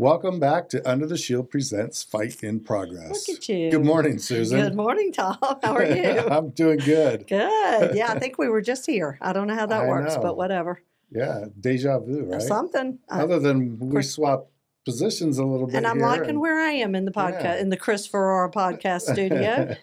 Welcome back to Under the Shield Presents Fight in Progress. Look at you. Good morning, Susan. Good morning, Tom. How are you? I'm doing good. Good. Yeah, I think we were just here. I don't know how that I works, know. but whatever. Yeah, deja vu, right? Something. Other than we swap positions a little bit and I'm liking where I am in the podcast, Yeah. in the Chris Ferrara podcast studio.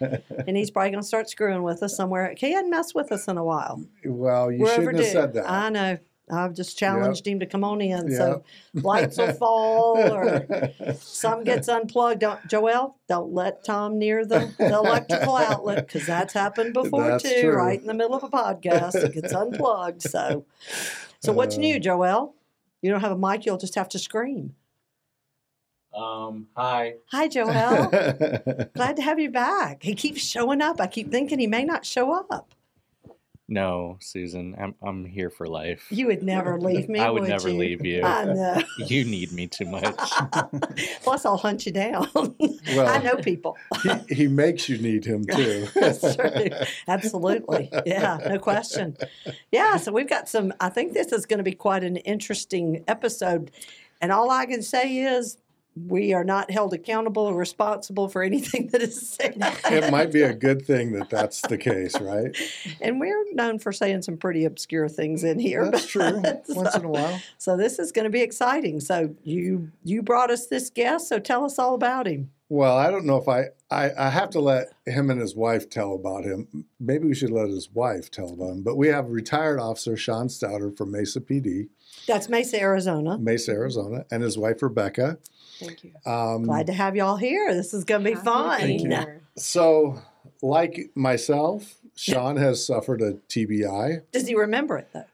and he's probably going to start screwing with us somewhere. He hadn't messed with us in a while. well, you we're shouldn't overdue. have said that. I know. I've just challenged him to come on in. So lights will fall or some gets unplugged. Don't, Joelle, don't let Tom near the, the electrical outlet because that's happened before That's too. true. Right in the middle of a podcast, it gets unplugged. So, so what's Uh, new, Joel? You don't have a mic. You'll just have to scream. Um, hi. Hi, Joelle. Glad to have you back. He keeps showing up. I keep thinking he may not show up. No, Susan, I'm I'm here for life. You would never leave me. I would never you? leave you. I know. You need me too much. Plus, I'll hunt you down. Well, I know people. he, he makes you need him too. That's true. Absolutely. Yeah, no question. Yeah, so we've got some, I think this is going to be quite an interesting episode. And all I can say is we are not held accountable or responsible for anything that is said. it might be a good thing that that's the case, right? And we're known for saying some pretty obscure things in here. That's true. but- Once in a while. So this is going to be exciting. So you you brought us this guest, so tell us all about him. Well, I don't know if I, I I have to let him and his wife tell about him. Maybe we should let his wife tell about him. But we have retired officer Sean Stoddard from Mesa PD, That's Mesa, Arizona. Mesa, Arizona, and his wife Rebecca. Thank you. Um, Glad to have y'all here. This is going to be Happy to be fun. so, like myself, Sean has suffered a TBI. Does he remember it though?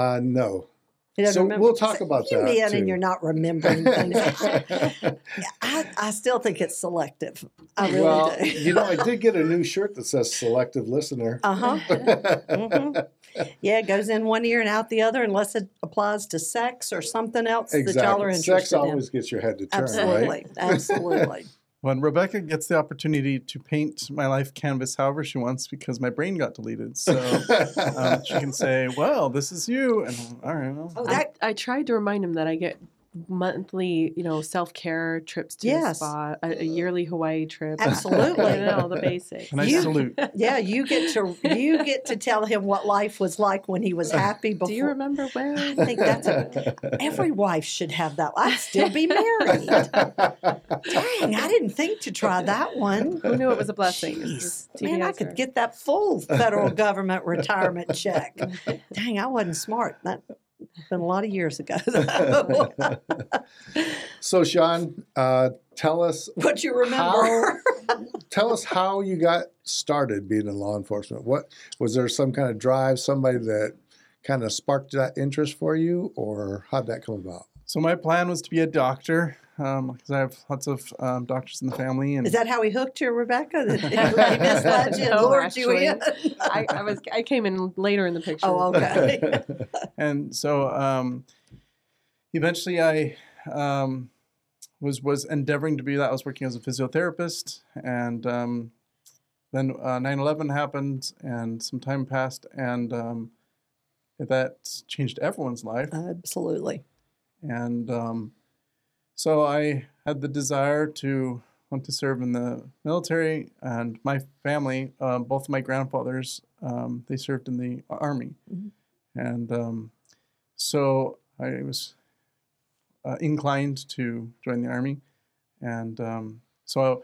Uh, no. He doesn't So remember. we'll talk about you that, Man, too. and you're not remembering things. I, I still think it's selective. I really well, do. you know, I did get a new shirt that says "Selective Listener." Uh huh. hmm Yeah, it goes in one ear and out the other, unless it applies to sex or something else that y'all are exactly. interested Sex in. always gets your head to turn, Absolutely, right? absolutely. When Rebecca gets the opportunity to paint my life canvas however she wants because my brain got deleted, so um, she can say, "Well, this is you," and all right. Well, Oh, I, I tried to remind him that I get monthly, you know, self care trips to Yes. the spa, a, a yearly Hawaii trip. Absolutely. you know, the basics. and I You- salute. yeah, you get to you get to tell him what life was like when he was happy before. Do you remember where? I think that's a every wife should have that. I'd still be married. Dang, I didn't think to try that one. Who knew it was a blessing? Jeez. was Man, I could get that full federal government retirement check. Dang, I wasn't smart. That been a lot of years ago. though. so, Sean, uh, tell us what you remember? tell us how you got started being in law enforcement. What was there some kind of drive, somebody that kind of sparked that interest for you, or how'd that come about? So my plan was to be a doctor because I have lots of um, doctors in the family, and Is that how he hooked you, Rebecca? That he misled you No, lured you? I, I was I came in later in the picture. Oh, okay. and so um, eventually I um, was was endeavoring to be that. I was working as a physiotherapist, and um, then uh, 9/11 happened, and some time passed, and um, that changed everyone's life. Absolutely. And um, so I had the desire to want to serve in the military, and my family, um, both of my grandfathers, um, they served in the army, Mhm. and um, so I was uh, inclined to join the army, and um, so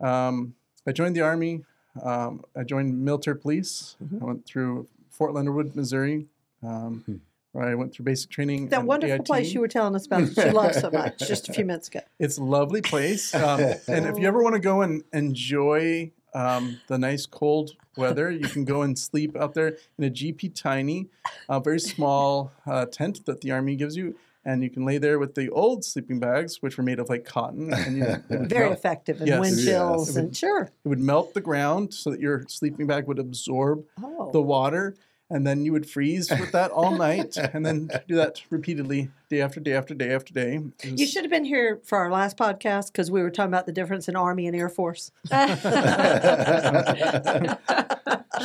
um, I joined the army. Um, I joined military police. Mhm. I went through Fort Leonard Wood, Missouri. Um, Hmm. Where I went through basic training. That and wonderful AIT. place you were telling us about that you love so much just a few minutes ago. It's a lovely place. Um, and if you ever want to go and enjoy um, the nice cold weather, you can go and sleep out there in a GP Tiny, a very small uh, tent that the Army gives you. and you can lay there with the old sleeping bags, which were made of like cotton, and you, Very melt- effective in Yes. wind chills It and would- sure. It would melt the ground so that your sleeping bag would absorb Oh. the water, and then you would freeze with that all night, and then do that repeatedly, day after day after day after day. It You should have been here for our last podcast because we were talking about the difference in Army and Air Force.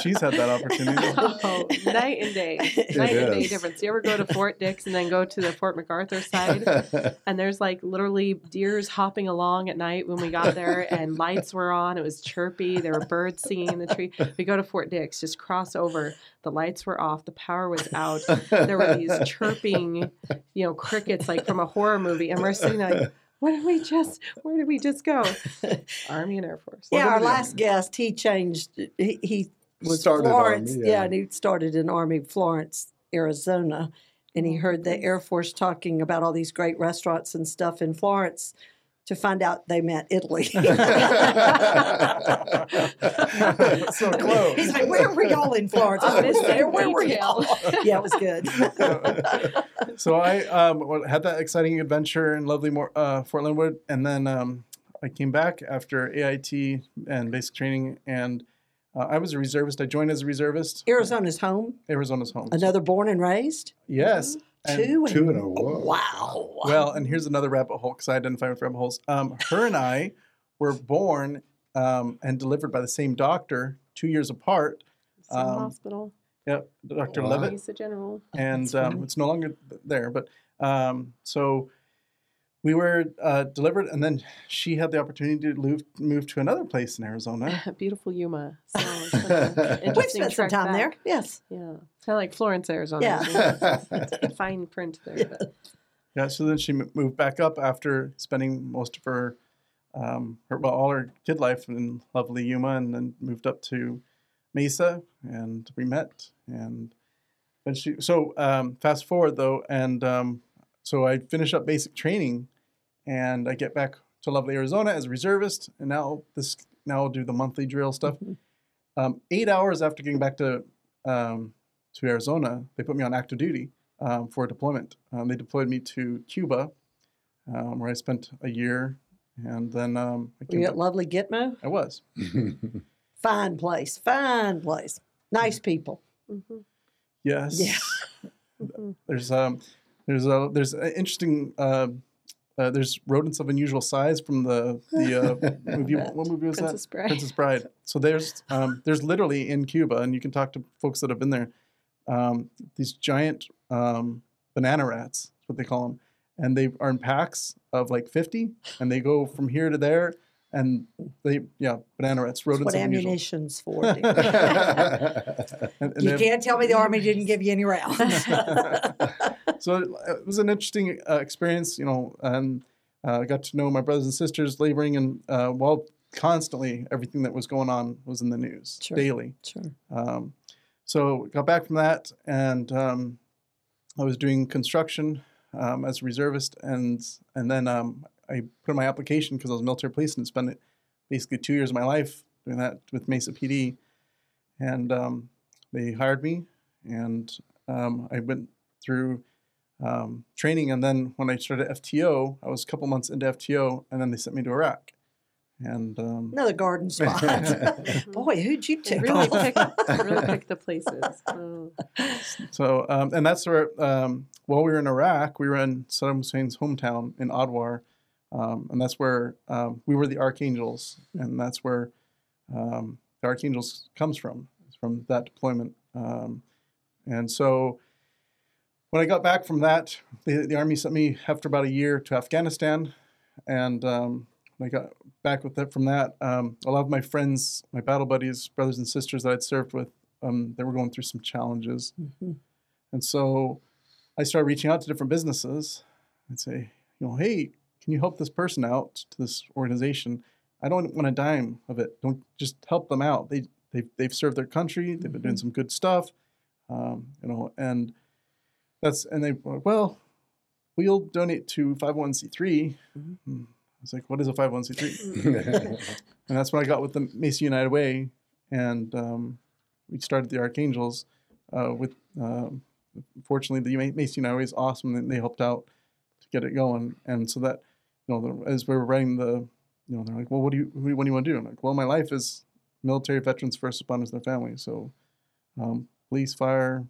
She's had that opportunity. Oh, night and day, night and day difference. You ever go to Fort Dix and then go to the Fort MacArthur side, and there's like literally deers hopping along at night when we got there, and lights were on. It was chirpy. There were birds singing in the tree. We go to Fort Dix, just cross over. The lights were off. The power was out. There were these chirping, you know, crickets like from a horror movie, and we're sitting there like. What did we just? Where did we just go? Army and Air Force. yeah, our Welcome to the- last guest, he changed. He, he was Started Florence. Army, yeah. yeah. and he started in Army Florence, Arizona, and he Oh, heard the. Air Force talking about all these great restaurants and stuff in Florence. To find out they meant Italy. so close. He's like, "Where were y'all in Florence?" I I was missed that there. Where were detail. y'all? yeah, it was good. so I um, had that exciting adventure in lovely Mor- uh, Fort Linwood, and then um, I came back after AIT and basic training, and uh, I was a reservist. I joined as a reservist. Arizona's home. Arizona's home. Another born and raised. Yes. And- Two. and- Two in a row. Wow. Well, and here's another rabbit hole because I identify with rabbit holes. Um, her and I were born um, and delivered by the same doctor, two years apart. Same Um, hospital. Yep, Dr. Wow. Levitt. Mesa General. and um, it's no longer there. But um, so we were uh, delivered, and then she had the opportunity to move move to another place in Arizona. Beautiful Yuma. So it's been a We've spent some trek time there. Yes. Yeah, kind of like Florence, Arizona. Yeah. isn't fine print there. But yeah, so then she moved back up after spending most of her, um, her well, all her kid life in lovely Yuma, and then moved up to Mesa, and we met, and then she. So um, fast forward though, and um, so I finish up basic training, and I get back to lovely Arizona as a reservist, and now this now I'll do the monthly drill stuff. Um, eight hours after getting back to um, to Arizona, they put me on active duty um, for a deployment. Um, they deployed me to Cuba, um, where I spent a year, and then um, I, Were came you back- lovely Gitmo? I was. Fine place. Fine place. Nice people. Mhm, Yes. Yeah. mhm. There's um, there's a there's an interesting uh, uh, there's rodents of unusual size from the the uh, movie. What movie was Princess that? Bride. Princess Bride. So there's um, there's literally in Cuba, and you can talk to folks that have been there. Um, these giant um, banana rats, is what they call them, and they are in packs of like 50, and they go from here to there, and they yeah banana rats That's rodents what of unusual. ammunition's for. dear. And- and you can't tell me the Army didn't give you any rounds. so it, it was an interesting uh, experience, you know, and uh, I got to know my brothers and sisters laboring, and uh, while constantly everything that was going on was in the news Sure. daily. sure. Um, so got back from that, and um, I was doing construction um, as a reservist, and and then um, I put in my application because I was military police and spent basically two years of my life doing that with Mesa PD, and um, they hired me, and um, I went through um, training, and then when I started FTO, I was a couple months into FTO, and then they sent me to Iraq, and um, Another garden spot. Boy, who'd you They tick really pick, really pick the places. Oh. So, um, and that's where, um, while we were in Iraq, we were in Saddam Hussein's hometown in Adwar. Um, and that's where um, we were the Archangels. And that's where um, the Archangels comes from, from that deployment. Um, and so when I got back from that, the, the Army sent me after about a year to Afghanistan. And um, when I got back with that from that, um, a lot of my friends, my battle buddies, brothers and sisters that I'd served with, um, they were going through some challenges. Mhm. And so I started reaching out to different businesses. I'd say, you know, hey, can you help this person out to this organization? I don't want a dime of it. Don't just help them out. They they've, they've served their country. They've been doing some good stuff, um, you know. And that's and they were like, well, we'll donate to 501c3. Mhm. Hmm. I was like, what is a 501c3? and that's when I got with the Mesa United Way, and um, we started the Archangels. Uh, with um, fortunately, the Ma- Mesa United Way is awesome, and they helped out to get it going. And so that, you know, the, as we were writing the, you know, they're like, well, what do you, what do you want to do? I'm like, well, my life is military veterans, first responders, and their families. So, um, police, fire,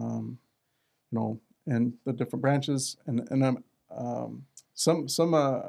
um, you know, and the different branches, and and I'm um, some some uh,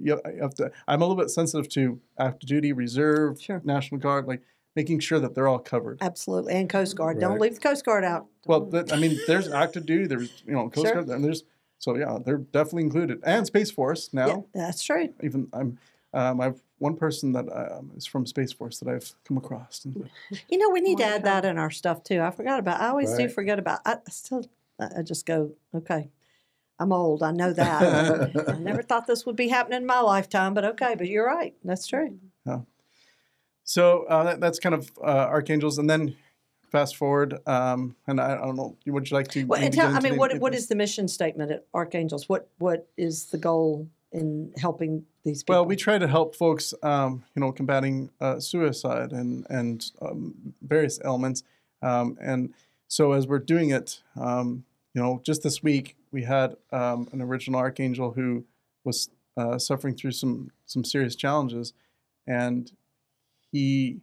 you you have to. I'm a little bit sensitive to active duty, reserve, Sure. National Guard, like making sure that they're all covered. Absolutely. And Coast Guard. Don't leave the Coast Guard out. Well, th- I mean, there's active duty, there's you know Coast Sure. Guard, and there's so yeah, they're definitely included, and Space Force now. Yeah, that's true. Even I'm, um, I've one person that um, is from Space Force that I've come across. And, You know, we need to add that in our stuff too. I forgot about. I always do forget about. I still, I just go, okay. I'm old. I know that. I never thought this would be happening in my lifetime, but okay. But you're right. That's true. So uh, that, that's kind of uh, archangels, and then fast forward, um, and I, I don't know, would you like to? Well, tell, I mean, the- what what is the mission statement at Archangels? What what is the goal in helping these people? Well, we try to help folks, um, you know, combating uh, suicide and and um, various ailments. um, and so as we're doing it, um, you know, just this week we had um, an original archangel who was uh, suffering through some some serious challenges, and he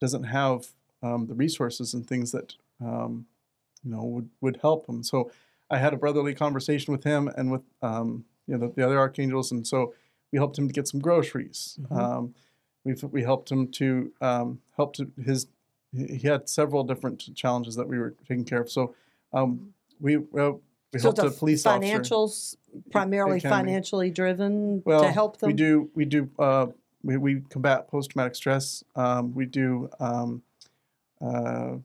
doesn't have um, the resources and things that um, you know would would help him. So I had a brotherly conversation with him and with um, you know the, the other archangels, and so we helped him to get some groceries. Mhm. Um, we we helped him to um, help to his. He had several different challenges that we were taking care of. So um, we well, we so helped the a police officer. financials primarily can be. financially driven Well, to help them. We do we do uh, we, we combat post traumatic stress. Um, we do um, uh,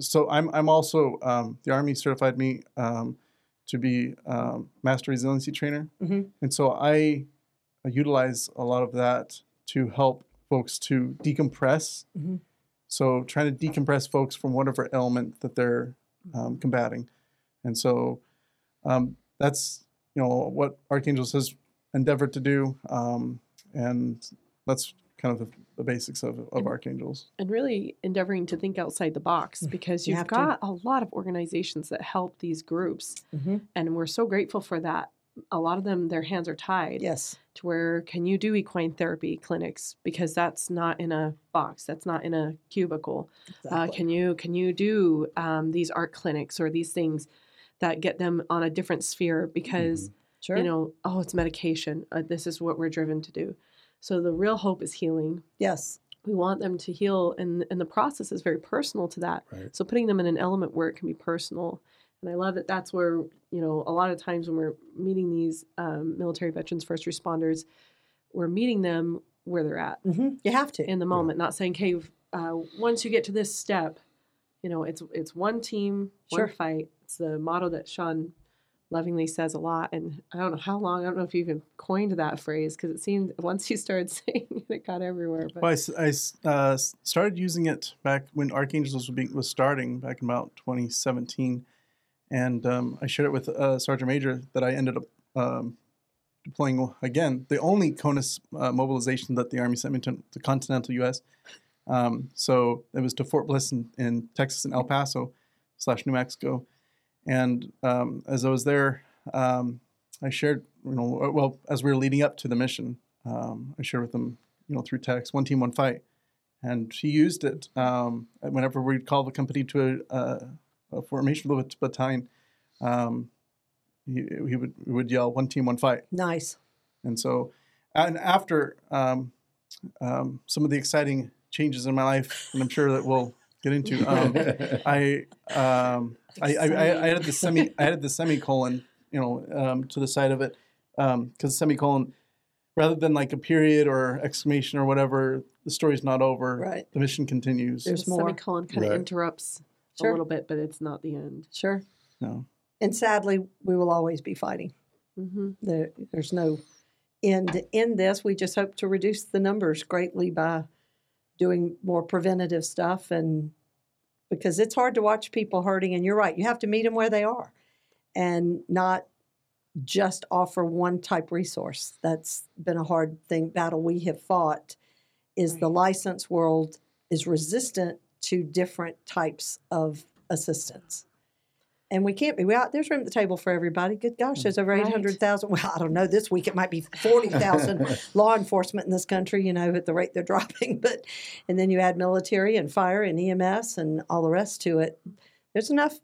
so I'm I'm also um, the Army certified me um, to be um, master resiliency trainer, Mhm. and so I utilize a lot of that to help folks to decompress. Mhm. So trying to decompress folks from whatever element that they're um, combating, and so um, that's you know what Archangels has endeavored to do, um, and that's kind of the, the basics of, of Archangels. and really endeavoring to think outside the box because Mm, You you've to. got a lot of organizations that help these groups Mhm. and we're so grateful for that a lot of them their hands are tied Yes. Where can you do equine therapy clinics? Because that's not in a box that's not in a cubicle. Uh, can you can you do um, these art clinics or these things that get them on a different sphere? Because sure. you know oh it's medication. Uh, this is what we're driven to do. So the real hope is healing. Yes. we want them to heal and and the process is very personal to that. Right. so putting them in an element where it can be personal and i love that that's where you know a lot of times when we're meeting these um, military veterans first responders we're meeting them where they're at. Hmm You have to. in the moment not saying okay uh, once you get to this step you know it's it's one team Sure. one fight. It's the motto that sean lovingly says a lot. And i don't know how long i don't know if you even coined that phrase because it seemed once you started saying it it got everywhere but Well, I, s- I s- uh, started using it back when Archangels was, being, was starting back in about 2017, and um, I shared it with uh, Sergeant Major that I ended up um, deploying again. The only CONUS uh, mobilization that the Army sent me to the continental U.S. Um, so it was to Fort Bliss in, in Texas and El Paso slash New Mexico, and um, as I was there, um, I shared, you know, uh, well as we were leading up to the mission, um, I shared with them you know, through text, one team, one fight. And he used it whenever we'd call the company to a, a, a formation of the battalion. Um, he, he would he would yell, "One team, one fight." nice. And so, and after um, um, some of the exciting changes in my life, and I'm sure that we'll get into, um, I, um, I, I, I I added the semi I added the semicolon, you know, um, to the side of it because semicolon, rather than like a period or exclamation or whatever, the story's not over. Right. The mission continues. There's the more. semicolon kind of Right. interrupts Sure. a little bit, but it's not the end. Sure. No. And sadly, we will always be fighting. Mm-hmm. There, there's no end in this. We just hope to reduce the numbers greatly by doing more preventative stuff, and because it's hard to watch people hurting. And you're right, you have to meet them where they are, and not just offer one type resource. That's been a hard thing battle we have fought. Is the license world is resistant to different types of assistance. And we can't be. We out, there's room at the table for everybody. Good gosh, there's over Right. 800,000. Well, I don't know. This week it might be 40,000 law enforcement in this country, you know, at the rate they're dropping. But, and then you add military and fire and EMS and all the rest to it. There's enough,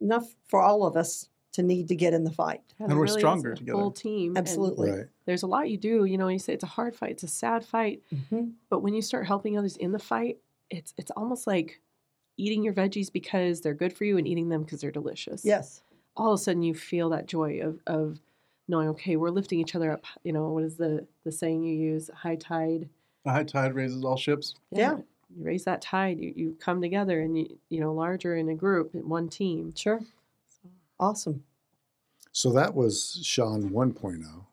enough for all of us to need to get in the fight. Yeah, And we're really stronger together. Full team. Absolutely. Right. There's a lot you do. You know, you say it's a hard fight, it's a sad fight, Mhm. but when you start helping others in the fight, it's it's almost like eating your veggies because they're good for you and eating them because they're delicious. Yes. All of a sudden, you feel that joy of of knowing, okay, we're lifting each other up. You know, what is the the saying you use? High tide. The high tide raises all ships. Yeah. You raise that tide. You, you come together and you you know larger in a group in one team. Sure. So, Awesome. So that was Sean oh. 1.0.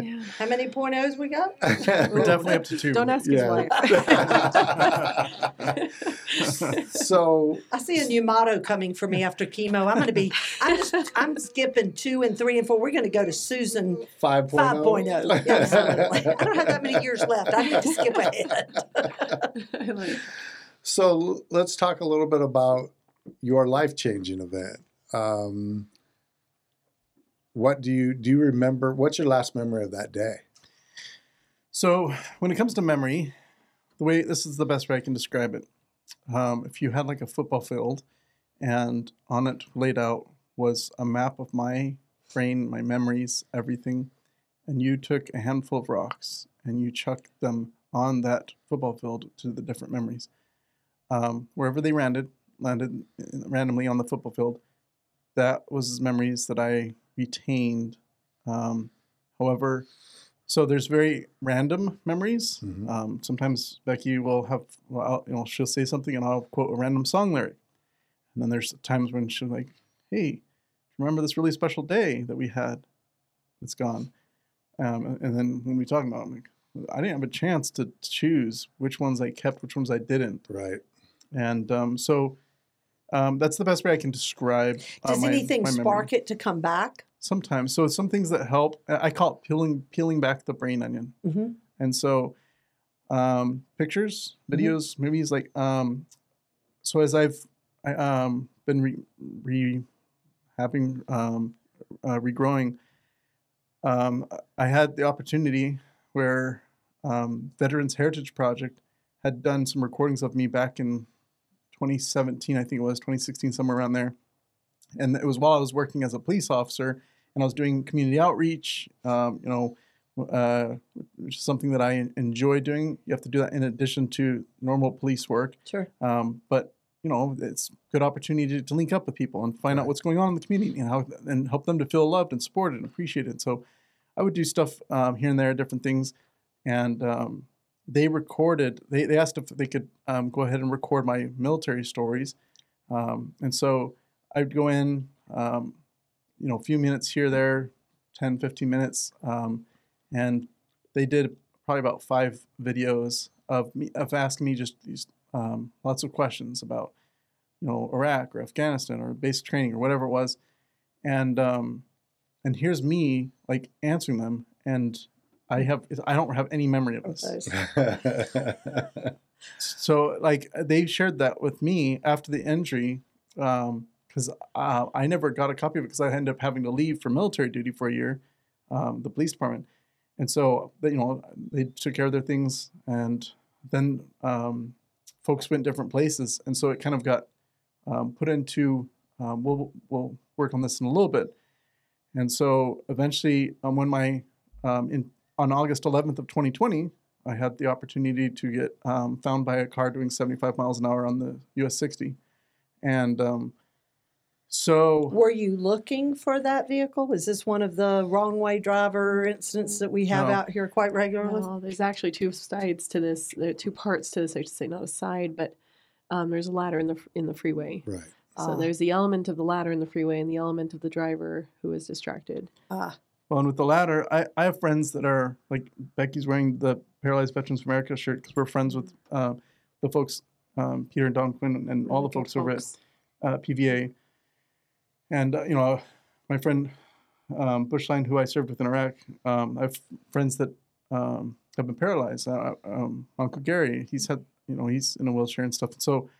yeah. How many point O's we got? We're definitely up to two. Don't ask Yeah. his wife. so I see a new motto coming for me after chemo. I'm going to be, I'm just, I'm skipping two and three and four. We're going to go to Susan 5.0. 5.0. Absolutely. I don't have that many years left. I need to skip ahead. So let's talk a little bit about your life changing event. Um, what do you do? You remember? What's your last memory of that day? So when it comes to memory, the way this is the best way I can describe it. Um, if you had like a football field, and on it laid out was a map of my brain, my memories, everything, and you took a handful of rocks and you chucked them on that football field to the different memories. Um, wherever they landed, landed randomly on the football field, that was memories that I retained. Um, however, so there's very random memories. Mhm. Um, sometimes Becky will have, well, you know, she'll say something and I'll quote a random song lyric. And then there's times when she'll like, hey, remember this really special day that we had It's gone? Um, and then when we talk about it, I'm like, I didn't have a chance to choose which ones I kept, which ones I didn't. Right. And um, so um, that's the best way I can describe. uh, Does my- anything my spark it to come back? Sometimes. So some things that help. I call it peeling peeling back the brain onion. Mm-hmm. And so, um, pictures, Mhm. videos, movies, like, um, so as I've I, um, been re, re having, um, uh, regrowing, um, I had the opportunity where um, Veterans Heritage Project had done some recordings of me back in 2017, I think it was 2016, somewhere around there. And it was while I was working as a police officer and I was doing community outreach, um, you know, uh, which is something that I enjoy doing. You have to do that in addition to normal police work. Sure. Um, but you know, it's a good opportunity to, to link up with people and find out what's going on in the community and how and help them to feel loved and supported and appreciated. So, I would do stuff um, here and there, different things, and um, they recorded. They, they asked if they could um, go ahead and record my military stories, um, and so I'd go in, um, you know, a few minutes here, there, 10, 15 minutes, um, and they did probably about five videos of me of asking me just these um, lots of questions about you know Iraq or Afghanistan or basic training or whatever it was, and um, and here's me like answering them, and I have I don't have any memory of Of this. So like they shared that with me after the injury, because uh, I never got a copy of it because I ended up having to leave for military duty for a year, um, the police department, and so you know they took care of their things, and then um, folks went different places, and so it kind of got um, put into. Um, we'll we'll work on this in a little bit, and so eventually, um, when my um, in on August 11th of 2020, I had the opportunity to get um, found by a car doing 75 miles an hour on the US 60, and um, so Were you looking for that vehicle? Is this one of the wrong way driver incidents that we have No. out here quite regularly? No, there's actually two sides to this. There are two parts to this. I should say, not a side, but um, there's a ladder in the in the freeway. right. So Ah. there's the element of the ladder in the freeway and the element of the driver who is distracted. Ah, Well, and with the latter, I, I have friends that are like Becky's wearing the Paralyzed Veterans of America shirt because we're friends with uh, the folks, um, Peter and Don Quinn, and all the Good folks over at uh, PVA. And, uh, you know, my friend um, Bushline, who I served with in Iraq, um, I have friends that um, have been paralyzed. Uh, um, Uncle Gary, he's had, you know, he's in a wheelchair and stuff. So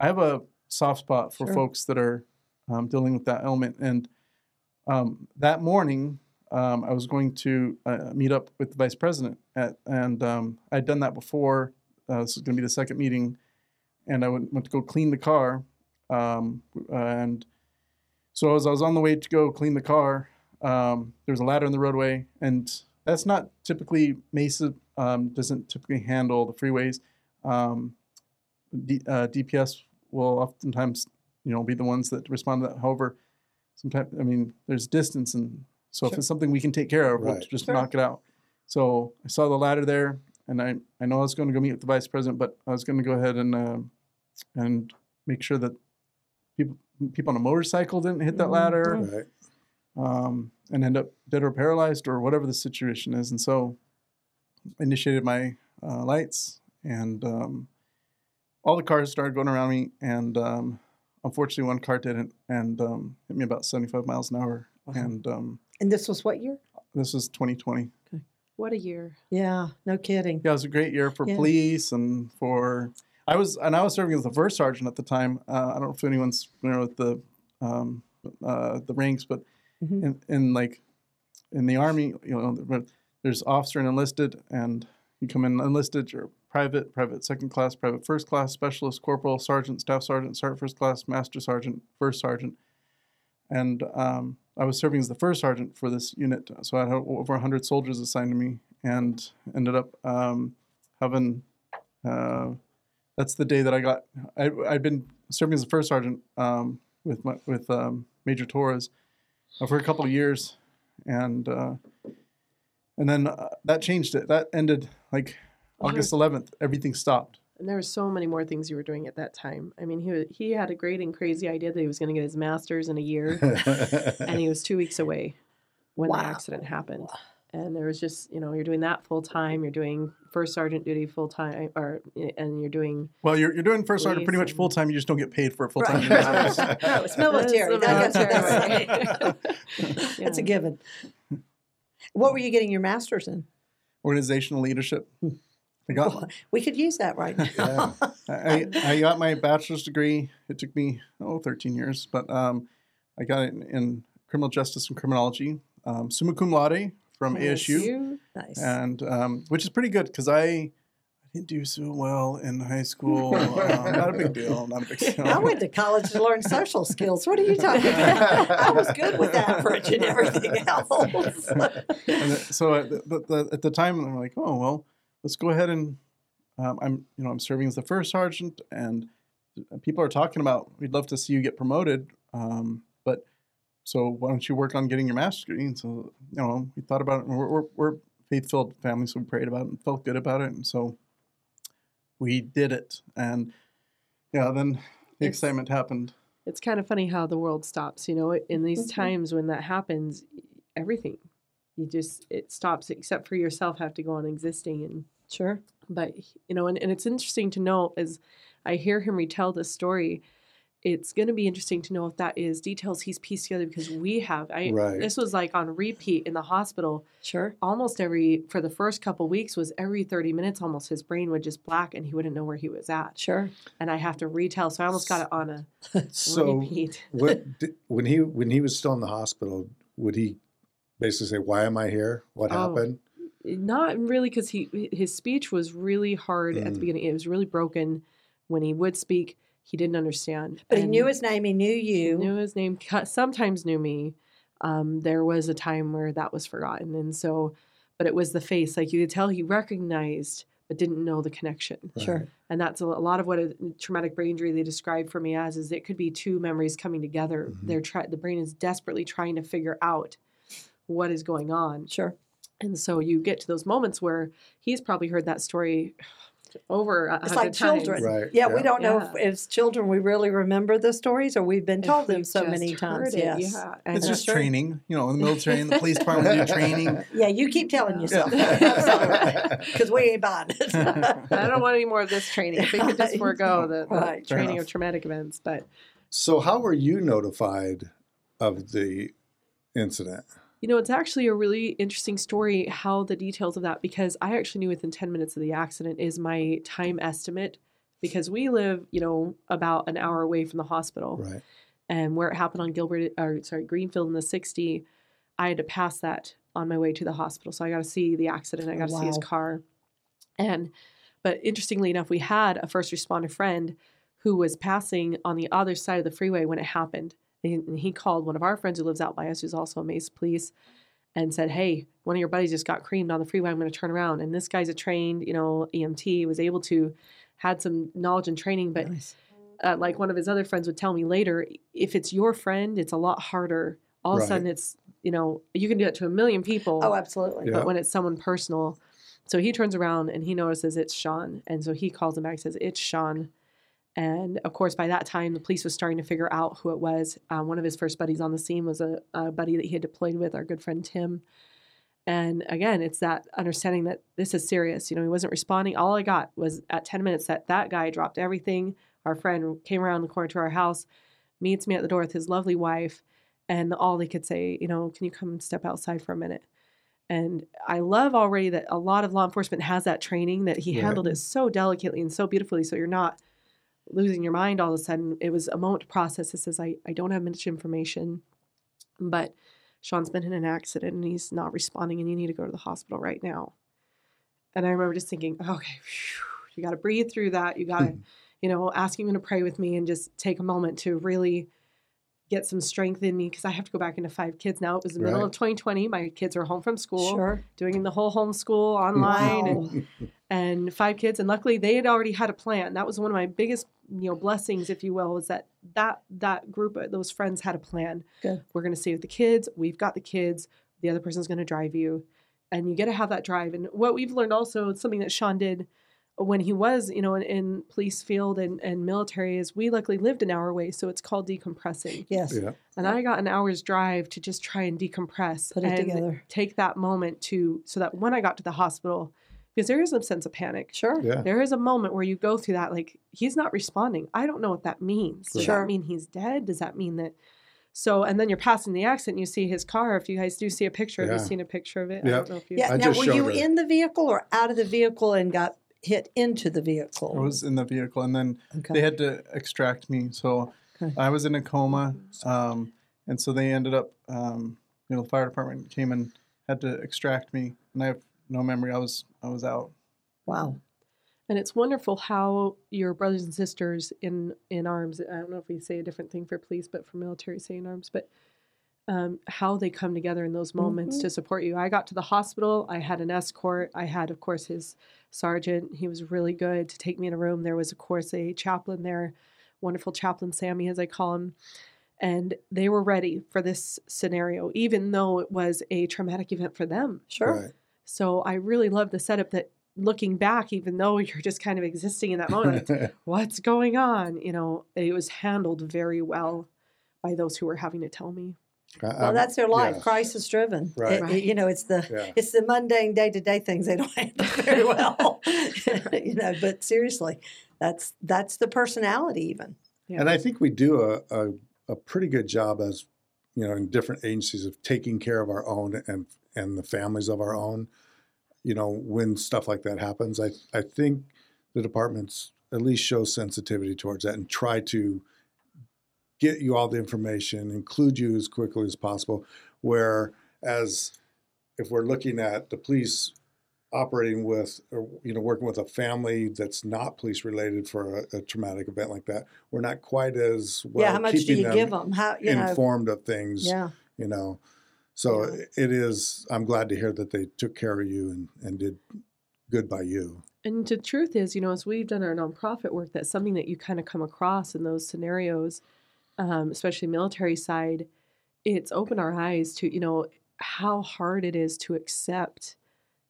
I have a soft spot for Sure. folks that are um, dealing with that element. And um, that morning, um, I was going to uh, meet up with the vice president, at, and um, I'd done that before. Uh, this is going to be the second meeting, and I went, went to go clean the car, um, and so as I was on the way to go clean the car, um, there was a ladder in the roadway, and that's not typically Mesa um, doesn't typically handle the freeways. Um, D, uh, DPS will oftentimes, you know, be the ones that respond to that. However, sometimes I mean, there's distance, and so if it's something we can take care of, we'll just Sure. knock it out. So I saw the ladder there, and I I know I was going to go meet with the vice president, but I was going to go ahead and uh, and make sure that people people on a motorcycle didn't hit that Mhm. ladder Right. um, and end up dead or paralyzed or whatever the situation is. And so I initiated my uh, lights, and um, all the cars started going around me. And um, unfortunately, one car didn't and um, hit me about 75 miles an hour. Wow. And um, And this was what year? this was 2020. Okay. What a year. Yeah, no kidding. Yeah, it was a great year for Yeah. police and for. I was and I was serving as the first sergeant at the time. Uh, I don't know if anyone's familiar with the um, uh, the ranks, but Mhm. in, in like in the army, you know, there's officer and enlisted, and you come in enlisted, you're private, private second class, private first class, specialist, corporal, sergeant, staff sergeant, sergeant first class, master sergeant, first sergeant, and um, I was serving as the first sergeant for this unit, so I had over 100 soldiers assigned to me, and ended up um, having. Uh, that's the day that I got. I, I'd been serving as a first sergeant um, with my, with um, Major Torres uh, for a couple of years, and uh, and then uh, that changed it. That ended like August 11th. Everything stopped. And there were so many more things you were doing at that time. I mean, he he had a great and crazy idea that he was going to get his master's in a year, and he was two weeks away when Wow. the accident happened. And there was just, you know, you're doing that full time. You're doing first sergeant duty full time, eh, or eh, and you're doing Well, you're, you're doing first sergeant pretty much full time. You just don't get paid for it full time. Right. no, it's military. That's the That- that's, way. that's a given. What were you getting your master's in? Organizational leadership. Hmm. I got We could use that right now. I, I got my bachelor's degree. It took me oh 13 years, but um, I got it in, in criminal justice and criminology, um, summa cum laude from Yes. ASU, nice. and um, which is pretty good because I, I didn't do so well in high school. um, not a big deal. Not a big deal. I went to college to learn social skills. What are you talking about? I was good with average and everything else. and so at the, the, the, at the time, I'm like, oh well, let's go ahead and um, I'm you know I'm serving as the first sergeant, and people are talking about we'd love to see you get promoted, um, but so why don't you work on getting your master's degree? And so you know we thought about it. And we're we're, we're faith filled family, so we prayed about it and felt good about it, and so we did it. And yeah, then the It's- excitement happened. it's kind of funny how the world stops. You know, in these Mhm. times when that happens, everything you just it stops except for yourself have to go on existing and Sure. but you know and, and it's interesting to know as i hear him retell this story it's going to be interesting to know if that is details he's pieced together because we have i Right. this was like on repeat in the hospital Sure. almost every for the first couple weeks was every 30 minutes almost his brain would just black and he wouldn't know where he was at Sure. and i have to retell so i almost got it on a so repeat what di- when he when he was still in the hospital, would he basically say, "Why am I here? What Oh, happened?" not really because he his speech was really hard at the Mm. beginning it was really broken when he would speak he didn't understand But he knew his name. He knew you. He knew his name sometimes knew me um, there was a time where that was forgotten and so but it was the face like you could tell he recognized but didn't know the connection Sure. and that's a, a lot of what a traumatic brain injury they describe for me as is it could be two memories coming together Mhm. they're try- the brain is desperately trying to figure out what is going on Sure. and so you get to those moments where he's probably heard that story over a It's hundred like times. children. Right, Yeah, yeah. we don't know if as children we really remember the stories or we've been If told them so many times. it, Yes. yeah. And It's just true. training, you know, in the military and the police department do training. Yeah, you keep telling yourself because we ain't buying it. I don't want any more of this training. If we could just forego the, the Right. Training of traumatic events, but So, how were you notified of the incident? You know, it's actually a really interesting story how the details of that because I actually knew within 10 minutes of the accident is my time estimate because we live, you know, about an hour away from the hospital. Right. And where it happened on Gilbert, or sorry, Greenfield in the 60, I had to pass that on my way to the hospital. So I got to see the accident. I oh, got to see his car. And, but interestingly enough, we had a first responder friend who was passing on the other side of the freeway when it happened. And and he called one of our friends who lives out by us, who's also a Mesa Police, and said, "Hey, one of your buddies just got creamed on the freeway. I'm going to turn around." And this guy's a trained, you know, EMT, was able to had some knowledge and training, but Nice. uh, like one of his other friends would tell me later, if it's your friend, it's a lot harder. All of a sudden, it's you know you can do it to a million people, Oh, absolutely. Yeah. but when it's someone personal, so he turns around and he notices it's Sean, and so he calls him back and says it's Sean. And of course, by that time, the police was starting to figure out who it was. Uh, one of his first buddies on the scene was a, a buddy that he had deployed with, our good friend Tim. And again, it's that understanding that this is serious. You know, he wasn't responding. All I got was at 10 minutes that that guy dropped everything. Our friend came around the corner to our house, meets me at the door with his lovely wife, and all they could say, you know, can you come step outside for a minute? And I love already that a lot of law enforcement has that training that he Right. handled it so delicately and so beautifully. So you're not losing your mind all of a sudden. It was a moment to process. It says, I, I don't have much information, but Sean's been in an accident and he's not responding, and you need to go to the hospital right now. And I remember just thinking, oh, okay, phew, you got to breathe through that. You got to, hmm. you know, ask him to pray with me and just take a moment to really get some strength in me because I have to go back into five kids now. It was the middle Right. of 2020. My kids are home from school, Sure. doing the whole homeschool online, and Wow. and five kids and luckily they had already had a plan that was one of my biggest you know blessings if you will is that that that group uh, those friends had a plan Good. we're going to stay with the kids we've got the kids the other person's going to drive you and you get to have that drive and what we've learned also it's something that sean did when he was you know in, in police field and, and military is we luckily lived an hour away so it's called decompressing Yes. Yeah. and I got an hour's drive to just try and decompress Put it and together. take that moment to so that when I got to the hospital, because there is a sense of panic. Sure. Yeah. There is a moment where you go through that, like he's not responding. I don't know what that means. Does Sure. that mean he's dead? Does that mean that? So, and then you're passing the accident, and you see his car. If you guys do see a picture, have you seen a picture of it? Yeah. I don't know if you. Yeah. I now, just were you her. in the vehicle or out of the vehicle and got hit into the vehicle? I was in the vehicle, and then okay. they had to extract me. So Okay. I was in a coma, um, and so they ended up, um, you know, the fire department came and had to extract me, and I have no memory. I was I was out. wow. And it's wonderful how your brothers and sisters in in arms. I don't know if we say a different thing for police, but for military, say in arms, but um, how they come together in those moments Mhm. to support you. I got to the hospital. I had an escort. I had, of course, his sergeant. He was really good to take me in a room. There was, of course, a chaplain there, wonderful chaplain Sammy, as I call him. And they were ready for this scenario, even though it was a traumatic event for them. Sure. Right. So I really love the setup that looking back, even though you're just kind of existing in that moment, what's going on? You know, it was handled very well by those who were having to tell me. Well, that's their life, yeah. crisis driven. Right. It- it- Right. you know, it's the Yeah. it's the mundane day to day things they don't handle very well. you know, but seriously, that's that's the personality even. And I think we do a, a, a pretty good job as, you know, in different agencies of taking care of our own and and the families of our own. You know, when stuff like that happens, I I think the departments at least show sensitivity towards that and try to get you all the information, include you as quickly as possible. Whereas if we're looking at the police operating with, or, you know, working with a family that's not police related for a, a traumatic event like that, we're not quite as well yeah, how much do you them give them? How you know? informed of things. Yeah, You know, so Yeah. it is. I'm glad to hear that they took care of you and, and did good by you. And the truth is, you know, as we've done our nonprofit work, that's something that you kind of come across in those scenarios, um, especially military side. It's opened our eyes to, you know, how hard it is to accept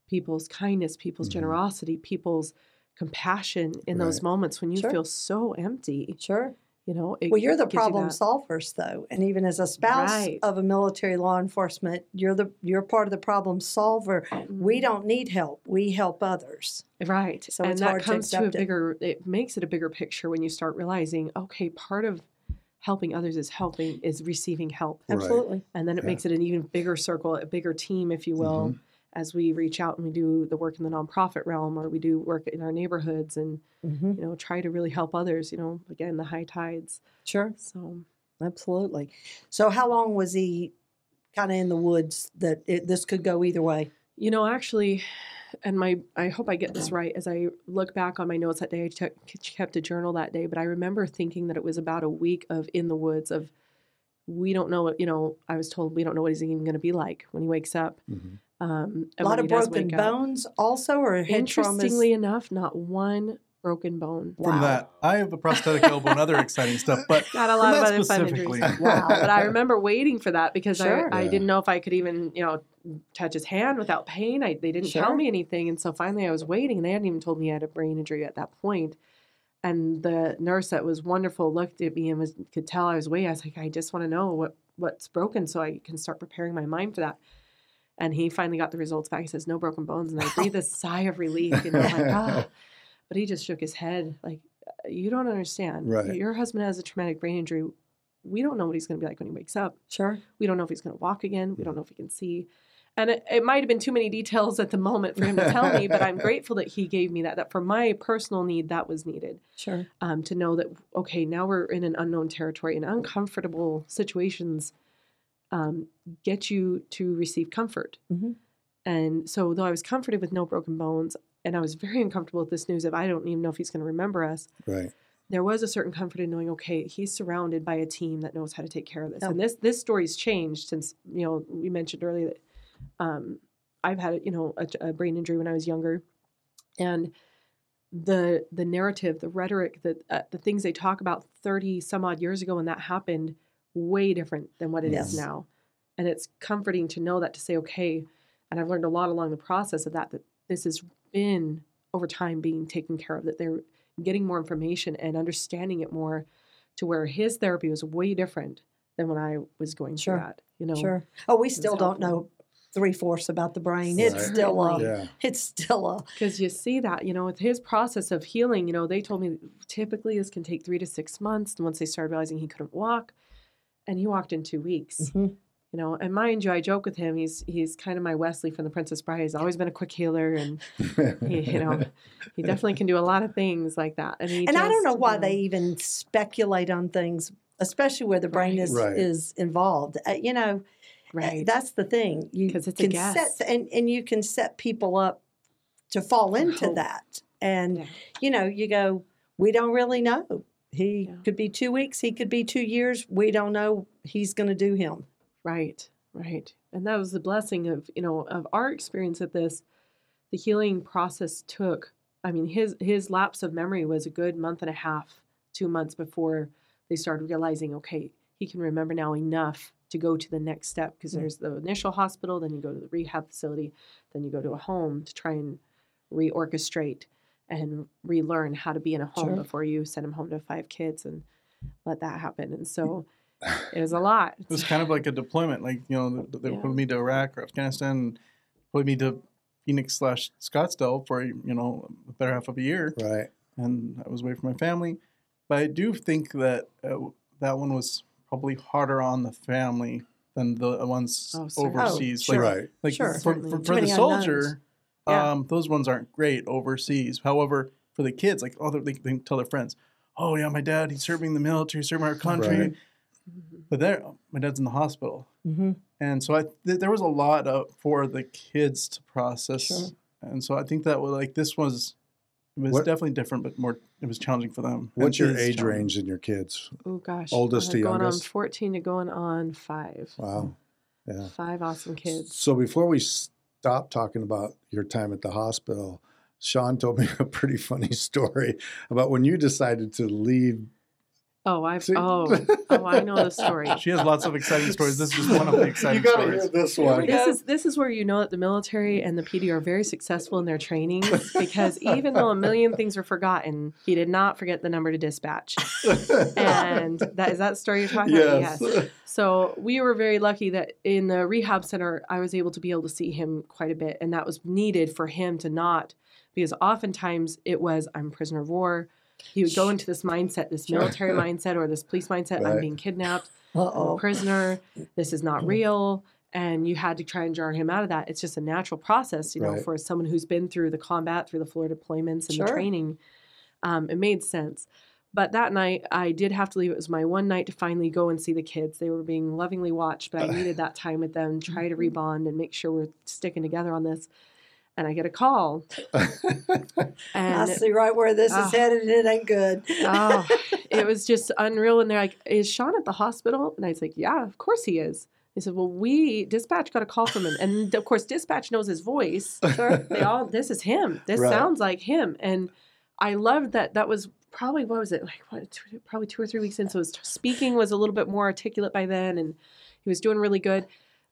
people's kindness, people's Mhm. generosity, people's compassion in those moments when you Sure. feel so empty. sure. You know, Well, you're the gives you problem solvers, though, and even as a spouse Right. of a military law enforcement, you're the you're part of the problem solver. We Mhm. don't need help; we help others. Right. So and it's that hard to comes to, a accept it. bigger it makes it a bigger picture when you start realizing, okay, part of helping others is helping is receiving help. Right. Absolutely. And then it Yeah. makes it an even bigger circle, a bigger team, if you will. Mhm. as we reach out and we do the work in the nonprofit realm or we do work in our neighborhoods and Mhm. you know try to really help others you know again the high tides Sure, so absolutely. So, how long was he kind of in the woods that it, this could go either way? you know actually and my i hope i get this right as i look back on my notes that day i took, kept a journal that day but i remember thinking that it was about a week of in the woods of we don't know what you know i was told we don't know what he's even going to be like when he wakes up Mhm. um A lot of broken wake up. bones, also, or head traumas? interestingly enough not one broken bone From that, I have a prosthetic elbow and other exciting stuff, but Not a lot of other fun injuries. Wow. but I remember waiting for that because Sure. I, I Yeah. didn't know if I could even, you know, touch his hand without pain. I, they didn't Sure. tell me anything. And so finally I was waiting and they hadn't even told me I had a brain injury at that point. And the nurse that was wonderful looked at me and was, could tell I was waiting. I was like, I just want to know what, what's broken so I can start preparing my mind for that. And he finally got the results back. He says, no broken bones. And I breathe a sigh of relief. And I'm like, ah. But he just shook his head like, you don't understand. Right. Your husband has a traumatic brain injury. We don't know what he's going to be like when he wakes up. Sure. We don't know if he's going to walk again. We don't know if he can see. And it, it might have been too many details at the moment for him to tell me, but I'm grateful that he gave me that. That for my personal need, that was needed Sure. um, to know that okay, now we're in an unknown territory, and uncomfortable situations um, get you to receive comfort. Mhm. And so, though I was comforted with no broken bones, and I was very uncomfortable with this news of I don't even know if he's going to remember us Right. there was a certain comfort in knowing okay he's surrounded by a team that knows how to take care of this Yeah. and this this story's changed since you know we mentioned earlier that um, i've had you know a, a brain injury when i was younger and the the narrative the rhetoric that uh, the things they talk about 30 some odd years ago when that happened way different than what it is Yes. now and it's comforting to know that to say okay and i've learned a lot along the process of that that this has been over time being taken care of that they're getting more information and understanding it more to where his therapy was way different than when I was going Sure. through that. You know, Sure. Oh, we still don't know three fourths about the brain. It's still a. Yeah. It's still a. because you see that, you know, with his process of healing, you know, they told me typically this can take three to six months. And once they started realizing he couldn't walk, and he walked in two weeks. Mhm. You know, and mind you, I joke with him. He's he's kind of my Wesley from The Princess Bride. He's always been a quick healer, and he, you know, he definitely can do a lot of things like that. And, he And I don't know why you they even speculate on things, especially where the brain Right. is Right. is involved. Uh, you know, uh, right. that's the thing. You 'Cause it's a guess. set and and you can set people up to fall into hope. that. And Yeah. you know, you go, we don't really know. He Yeah. could be two weeks. He could be two years. We don't know. He's going to do him. Right, right. And that was the blessing of, you know, of our experience at this. The healing process took, I mean, his his lapse of memory was a good month and a half, two months before they started realizing, okay, he can remember now enough to go to the next step because Mm. there's the initial hospital, then you go to the rehab facility, then you go to a home to try and reorchestrate and relearn how to be in a home Sure. before you send him home to five kids and let that happen. And so it was a lot. It was kind of like a deployment. Like you know, th- they Yeah. put me to Iraq or Afghanistan, and put me to Phoenix slash Scottsdale for you know a better half of a year, right. and I was away from my family. But I do think that uh, that one was probably harder on the family than the ones Oh, certainly. Oh, overseas. sure. Like, Right. like Sure. for, Certainly. for, for the soldier. Yeah. um, those ones aren't great overseas. However, for the kids, like oh, they, they tell their friends, "Oh yeah, my dad, he's serving the military, serving our country." Right. But there, my dad's in the hospital, Mm-hmm. and so I th- there was a lot of, for the kids to process, Sure. and so I think that was like this was it was What- definitely different, but more it was challenging for them. What's and your age challenging. range in your kids? Oh gosh. Oldest uh, to going youngest? on 14 to going on 5. Wow. Yeah. Five awesome kids. So before we stop talking about your time at the hospital, Sean told me a pretty funny story about when you decided to leave. Oh, I've See? oh, oh, I know the story. She has lots of exciting stories. This is one of the exciting you gotta stories. hear this one. go. This is this is where you know that the military and the PD are very successful in their trainings because even though a million things were forgotten, he did not forget the number to dispatch. And that is that story you're talking yes. about? Yes. So we were very lucky that in the rehab center, I was able to be able to see him quite a bit, and that was needed for him to not, because oftentimes it was I'm prisoner of war. He would go into this mindset, this military mindset or this police mindset. I'm being kidnapped. Uh I'm a prisoner. This is not real. and you had to try and jar him out of that. It's just a natural process, you know, Right. for someone who's been through the combat, through the floor deployments and Sure. the training. Um, it made sense. But that night, I did have to leave. It was my one night to finally go and see the kids. They were being lovingly watched, but I needed that time with them, try to Mm-hmm. rebond and make sure we're sticking together on this. And I get a call, and I see right where this Ah. is headed. And it ain't good. oh, it was just unreal. And they're like, "Is Sean at the hospital?" And I was like, "Yeah, of course he is." They said, "Well, we dispatch got a call from him, and of course, dispatch knows his voice. They all, this is him. This Right. sounds like him." And I loved that. That was probably what was it like? What two, probably two or three weeks in. So his speaking was a little bit more articulate by then, and he was doing really good.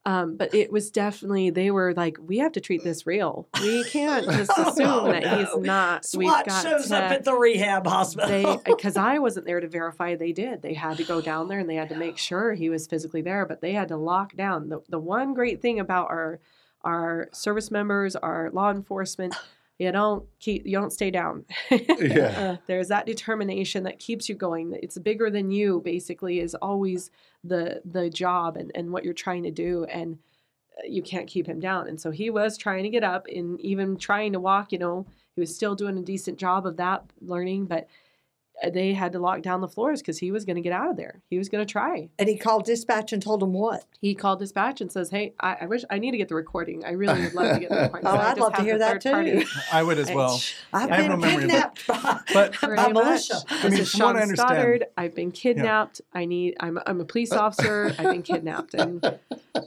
Um, but it was definitely they were like, we have to treat this real. We can't just assume Oh, that he's no. not. We've SWAT got shows to, up at the rehab they hospital. because I wasn't there to verify they did. They had to go down there and they had to make sure he was physically there, but they had to lock down. The the one great thing about our our service members, our law enforcement, you don't keep you don't stay down. Yeah. There's that determination that keeps you going. It's bigger than you basically is always the the job and, and what you're trying to do and uh, you can't keep him down. And so he was trying to get up and even trying to walk, you know, he was still doing a decent job of that learning, but uh, they had to lock down the floors because he was going to get out of there. He was going to try. and he called dispatch and told him what? He called dispatch and says, "Hey, I, I wish I need to get the recording. I really would love to get the recording. Oh, So I I'd love to hear that third party." too. I would as well. I've I been no memory of it. kidnapped by, But by militia. I mean, This is from what I Sean understand- Stoddard. I've been kidnapped. I need. I'm. I'm a police uh. officer. I've been kidnapped, and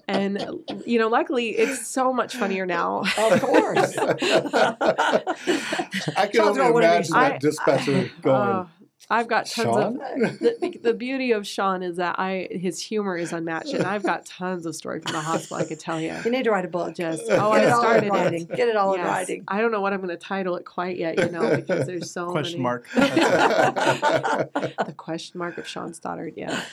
and you know, luckily, it's so much funnier now. Of course. I can Sean's only got one of imagine that I- dispatcher going, Oh, I've got tons Sean? of the, the beauty of Sean is that I his humor is unmatched, and I've got tons of stories from the hospital I could tell you. You need to write a book. Just Get oh, I it all in started writing. Get it all in writing. I don't know what I'm going to title it quite yet, you know, because there's so question many. mark. the question mark of Sean Stoddard. Yeah,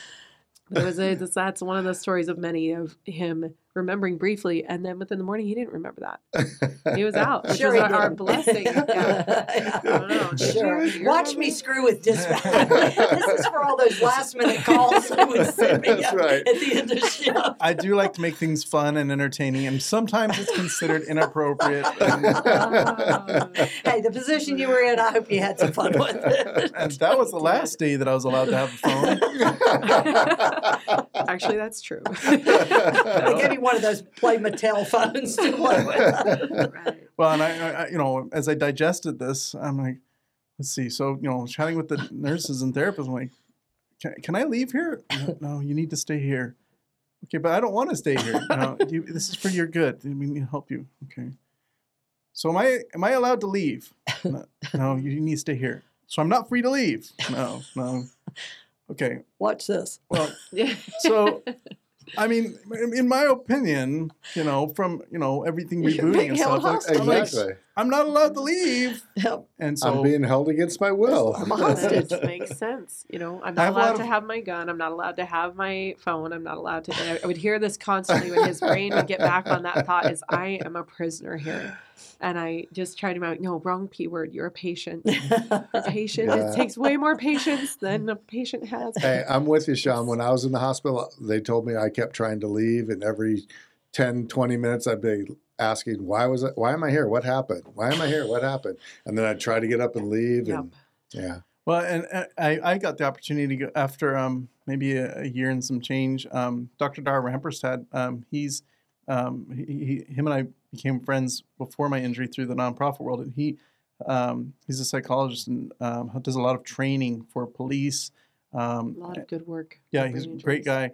there was a that's- that's one of the stories of many of him remembering briefly, and then within the morning he didn't remember that. He was out, which Sure is he our, our blessing. Yeah. I don't know. Did Sure. you- you Watch me screw with dispatch. this is for all those last minute calls that would send me That's right. at the end of shift. I do like to make things fun and entertaining, and sometimes it's considered inappropriate. And. Hey, the position you were in, I hope you had some fun with it. and that was the last day that I was allowed to have a phone. Actually, that's true. They one of those play Mattel phones to play with. right. Well, and I, I, I- you know, as I digested this, I'm like, let's see. So, you know, chatting with the nurses and therapists, I'm like, can, can I leave here? No, no, you need to stay here. Okay, but I don't want to stay here. No, you, this is for your good. We need to help you. Okay. So am I am I allowed to leave? No, no, you need to stay here. So I'm not free to leave. No, no. Okay. Watch this. Well, so I mean, in in my opinion, you know, from you know everything rebooting and stuff, like, like, exactly. I'm not allowed to leave. Yep. And so I'm being held against my will. I'm a hostage. That makes sense. You know, I'm not have a lot allowed of- to have my gun. I'm not allowed to have my phone. I'm not allowed to. and I, I would hear this constantly when his brain would get back on that thought: "Is I am a prisoner here," and I just tried to be like, "No, wrong p word. You're a patient. A patient. Yeah. It takes way more patience than a patient has." Hey, I'm with you, Sean. When I was in the hospital, they told me I kept trying to leave, and every 10, 20 minutes, I'd be asking, "Why was it? Why am I here? What happened? Why am I here? What happened?" And then I'd try to get up and leave, Yep. and yeah, Well, and I, I got the opportunity to go after um, maybe a, a year and some change. Um, Dr. Dar Ramperstad, um, he's um, he, he, him and I became friends before my injury through the nonprofit world, and he um, he's a psychologist and um, does a lot of training for police. Um, A lot of good work. yeah, he's a great guy,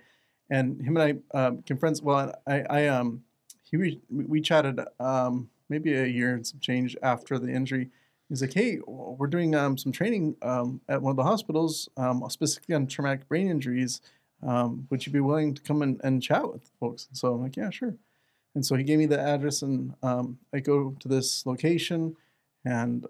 and him and I um, became friends. Well, I, I um, he we, chatted um, maybe a year and some change after the injury. He's like, "Hey, we're doing um, some training um, at one of the hospitals, um, specifically on traumatic brain injuries. Um, would you be willing to come and, and chat with folks?" So I'm like, "Yeah, sure." And so he gave me the address, and um, I go to this location, and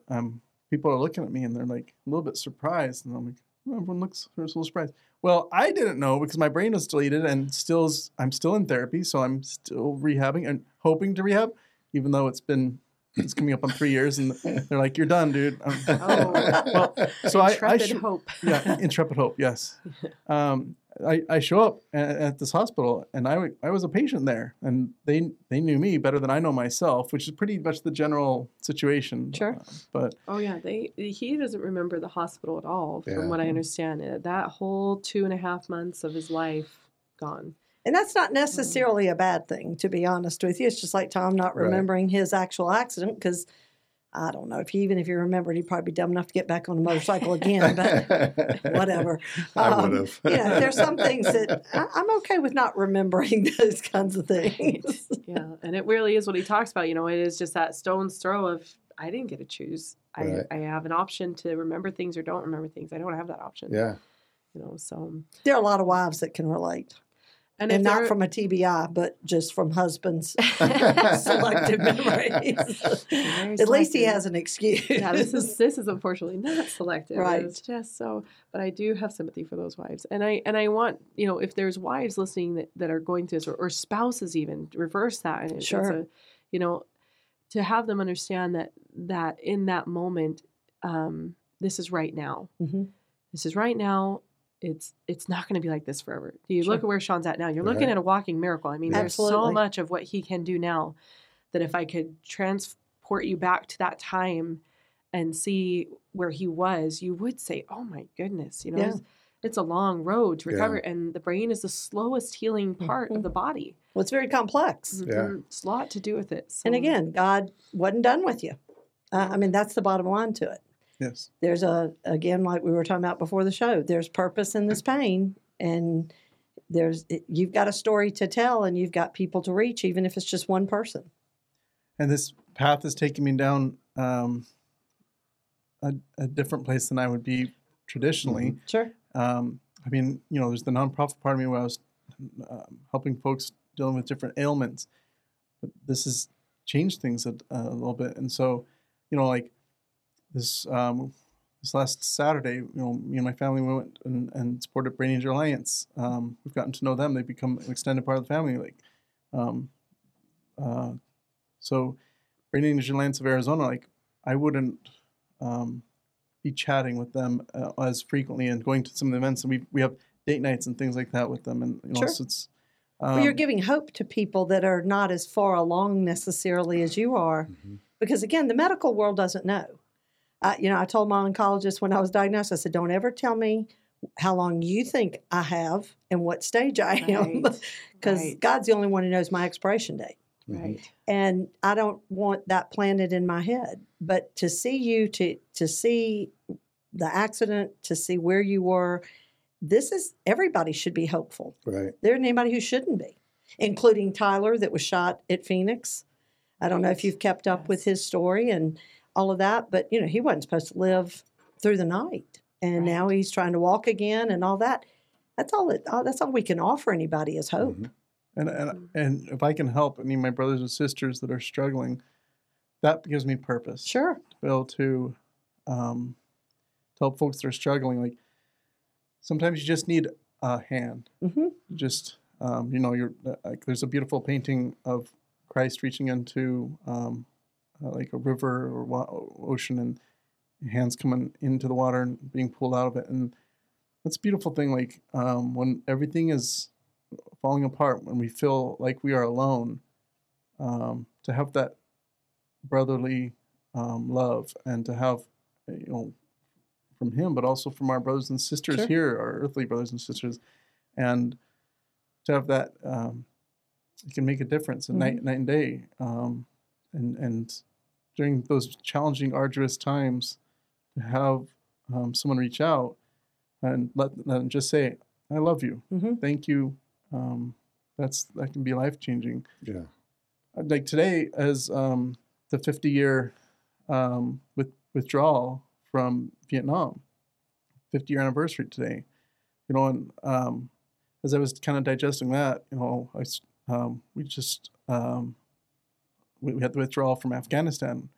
people are looking at me, and they're like a little bit surprised, and I'm like, "Everyone looks a little surprised." Well, I didn't know because my brain was deleted, and still, is- I'm still in therapy, so I'm still rehabbing and hoping to rehab, even though it's been it's coming up on three years, and they're like, "You're done, dude." Um, Oh, well, so I, I Intrepid sh- hope. yeah, intrepid hope, yes. Um, I, I show up at, at this hospital and I, w- I was a patient there and they they knew me better than I know myself, which is pretty much the general situation. Sure. Uh, but Oh yeah, they he doesn't remember the hospital at all, from Yeah. what I understand. Uh, That whole two and a half months of his life gone. And that's not necessarily a bad thing, to be honest with you. It's just like Tom not Right. remembering his actual accident because I don't know if he, even if he remembered, he'd probably be dumb enough to get back on a motorcycle again. But whatever. I Um, would have. you know, there's some things that I, I'm okay with not remembering those kinds of things. Yeah, and it really is what he talks about. You know, it is just that stone's throw of I didn't get to choose. Right. I, I have an option to remember things or don't remember things. I don't have that option. yeah. You know, so There are a lot of wives that can relate, and, and, not from a TBI, but just from husbands' selective memories. Very At least he has an excuse. yeah, this is this is unfortunately not selective. Right. It's just so but I do have sympathy for those wives. And I and I want, you know, if there's wives listening that, that are going through this or, or spouses even, reverse that. And it's Sure. a, you know, to have them understand that that in that moment, um, this is right now. Mhm. This is right now. It's it's not going to be like this forever. You look at where Sean's at now. You're looking Right. at a walking miracle. I mean, there's so much of what he can do now that if I could transport you back to that time and see where he was, you would say, "Oh my goodness!" You know, Yeah. it's, it's a long road to Yeah. recover, and the brain is the slowest healing part Mhm. of the body. Well, it's very complex. Yeah. Mhm. it's a lot to do with it. And again, God wasn't done with you. Uh, I mean, that's the bottom line to it. Yes. There's a, again, like we were talking about before the show, there's purpose in this pain. And there's, you've got a story to tell and you've got people to reach, even if it's just one person. And this path is taking me down um, a, a different place than I would be traditionally. Sure. Um, I mean, you know, there's the nonprofit part of me where I was um, helping folks dealing with different ailments. But this has changed things a, a little bit. And so, you know, like this um, this last Saturday, you know, me and my family went and, and supported Brain Injury Alliance. Um, we've gotten to know them; they've become an extended part of the family. Like, um, uh, so Brain Injury Alliance of Arizona, like, I wouldn't um, be chatting with them uh, as frequently and going to some of the events, and we we have date nights and things like that with them, and you know, Sure. so it's. Um, well, you're giving hope to people that are not as far along necessarily as you are. Mhm. Because again, the medical world doesn't know. Uh, you know, I told my oncologist when I was diagnosed, I said, don't ever tell me how long you think I have and what stage I am. Because Right. God's the only one who knows my expiration date. right. and I don't want that planted in my head. But to see you, to to see the accident, to see where you were, this is everybody should be hopeful. Right. There isn't anybody who shouldn't be, including Tyler that was shot at Phoenix. I don't know if you've kept up with his story and all of that, but you know he wasn't supposed to live through the night, and Right. now he's trying to walk again and all that. That's all. It, oh, that's all we can offer anybody is hope. Mhm. And and and if I can help any of my brothers and sisters that are struggling, that gives me purpose. Sure. To be able to, um, to help folks that are struggling. Like sometimes you just need a hand. hmm You just um, you know, you're uh, like there's a beautiful painting of Christ reaching into um, uh, like a river or wa- ocean, and hands coming into the water and being pulled out of it, and that's a beautiful thing. Like um, when everything is falling apart, when we feel like we are alone, um, to have that brotherly um, love and to have uh, you know from him, but also from our brothers and sisters Sure. here, our earthly brothers and sisters, and to have that um, it can make a difference in night night and day, um, and and during those challenging, arduous times, to have um, someone reach out and let, let them just say, "I love you, Mhm. thank you." Um, that's that can be life changing Yeah. like today as um, the 50 year um, with withdrawal from Vietnam, 50 year anniversary today. You know, and um, as I was kind of digesting that, you know, I s um, we just um, we, we had the withdrawal from Afghanistan,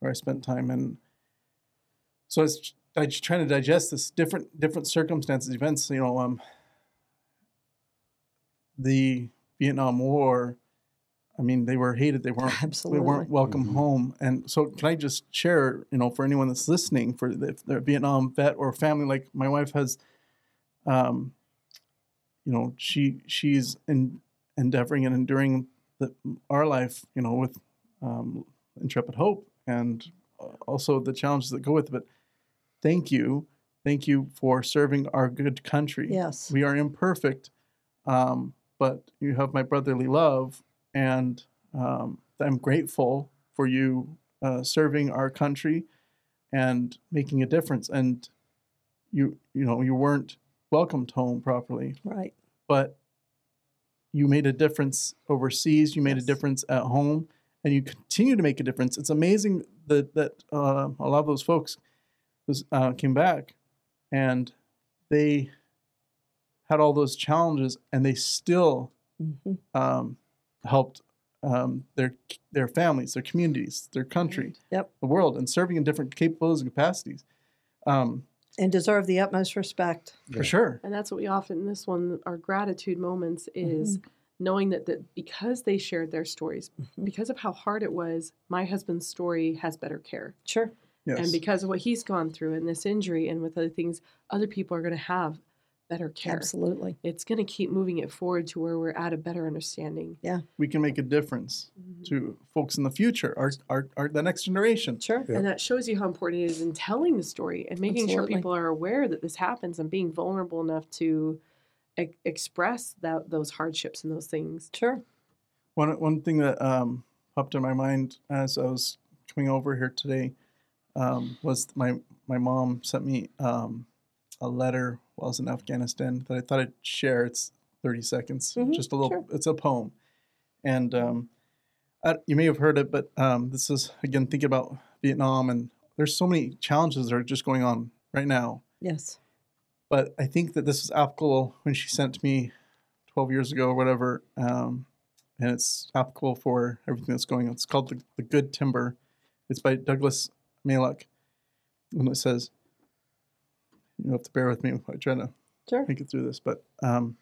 where I spent time, and so I was I just trying to digest this different different circumstances, events. You know, um, the Vietnam War. I mean, they were hated. They weren't. Absolutely. They weren't welcome Mhm. home. And so, can I just share, you know, for anyone that's listening, for the, if they're a Vietnam vet or family, like my wife has, um, you know, she she's in, endeavoring and enduring the, our life, you know, with um, intrepid hope and uh, also the challenges that go with it. But thank you, thank you for serving our good country. Yes. We are imperfect, um, but you have my brotherly love, and um, I'm grateful for you uh, serving our country and making a difference. And you, you know, you weren't welcomed home properly, Right. but you made a difference overseas. You made Yes. a difference at home, and you continue to make a difference. It's amazing that that uh, a lot of those folks was uh, came back, and they had all those challenges, and they still hmm um, helped um, their their families, their communities, their country, Yep. the world, and serving in different capabilities and capacities. Um, And deserve the utmost respect. Yeah. For sure. And that's what we often, in this one, our gratitude moments is knowing that, that because they shared their stories, Mhm. because of how hard it was, my husband's story has better care. Sure. Yes. And because of what he's gone through and this injury and with other things, other people are going to have better care. Absolutely. It's going to keep moving it forward to where we're at a better understanding. Yeah. We can make a difference to folks in the future, our, our, our the next generation. Sure. Yeah. And that shows you how important it is in telling the story and making Absolutely. sure people are aware that this happens and being vulnerable enough to e- express that those hardships and those things. Sure. One one thing that um, popped in my mind as I was coming over here today um, was my my mom sent me um, a letter while I was in Afghanistan that I thought I'd share. It's thirty seconds, Mhm, just a little. sure. It's a poem, and um, I, you may have heard it, but um, this is again thinking about Vietnam, and there's so many challenges that are just going on right now. Yes. but I think that this was applicable when she sent me 12 years ago or whatever. Um, and it's applicable for everything that's going on. It's called The, the Good Timber. It's by Douglas Malloch. And it says, you have to bear with me if I try to Sure. make it through this, but um,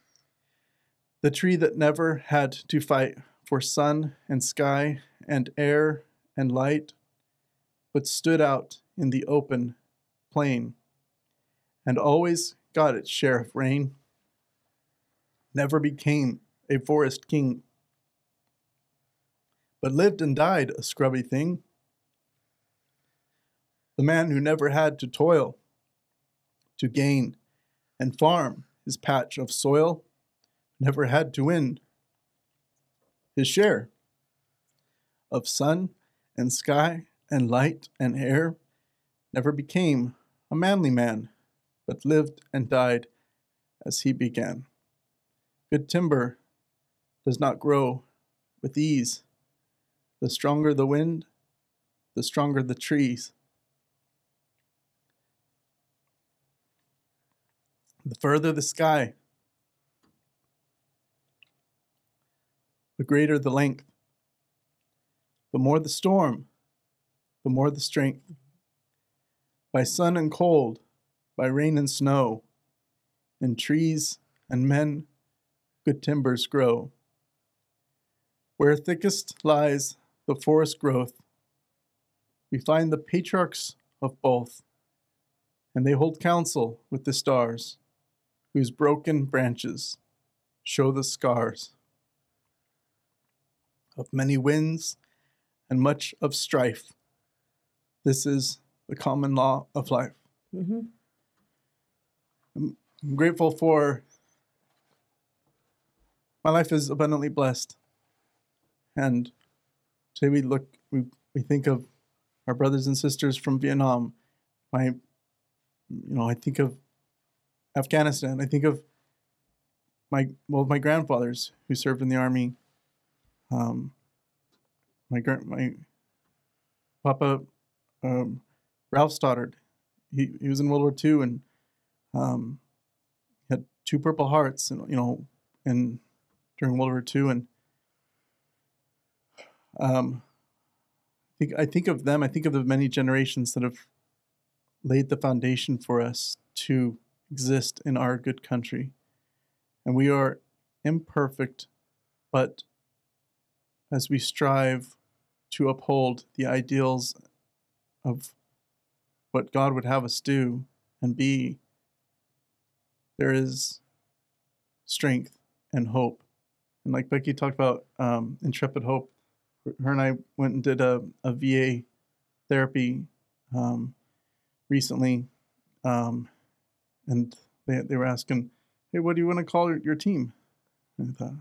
the tree that never had to fight for sun and sky and air and light, but stood out in the open plain and always got its share of rain, never became a forest king, but lived and died a scrubby thing. The man who never had to toil to gain and farm his patch of soil, never had to win his share of sun and sky and light and air, never became a manly man, but lived and died as he began. Good timber does not grow with ease. The stronger the wind, the stronger the trees. The further the sky, the greater the length. The more the storm, the more the strength. By sun and cold, by rain and snow, in trees and men, good timbers grow. Where thickest lies the forest growth, we find the patriarchs of both, and they hold counsel with the stars, whose broken branches show the scars of many winds and much of strife. This is the common law of life. hmm I'm grateful for my life is abundantly blessed. And today we look we, we think of our brothers and sisters from Vietnam. My you know, I think of Afghanistan. I think of my well my grandfathers who served in the army. Um my grand my Papa um, Ralph Stoddard. He he was in World War II and um, had two Purple Hearts, and you know, and during World War II, and um, I think I think of them. I think of the many generations that have laid the foundation for us to exist in our good country, and we are imperfect, but as we strive to uphold the ideals of what God would have us do and be, there is strength and hope. And like Becky talked about um, intrepid hope, her and I went and did a, a VA therapy um, recently, um, and they they were asking, "Hey, what do you want to call your, your team?" And I thought,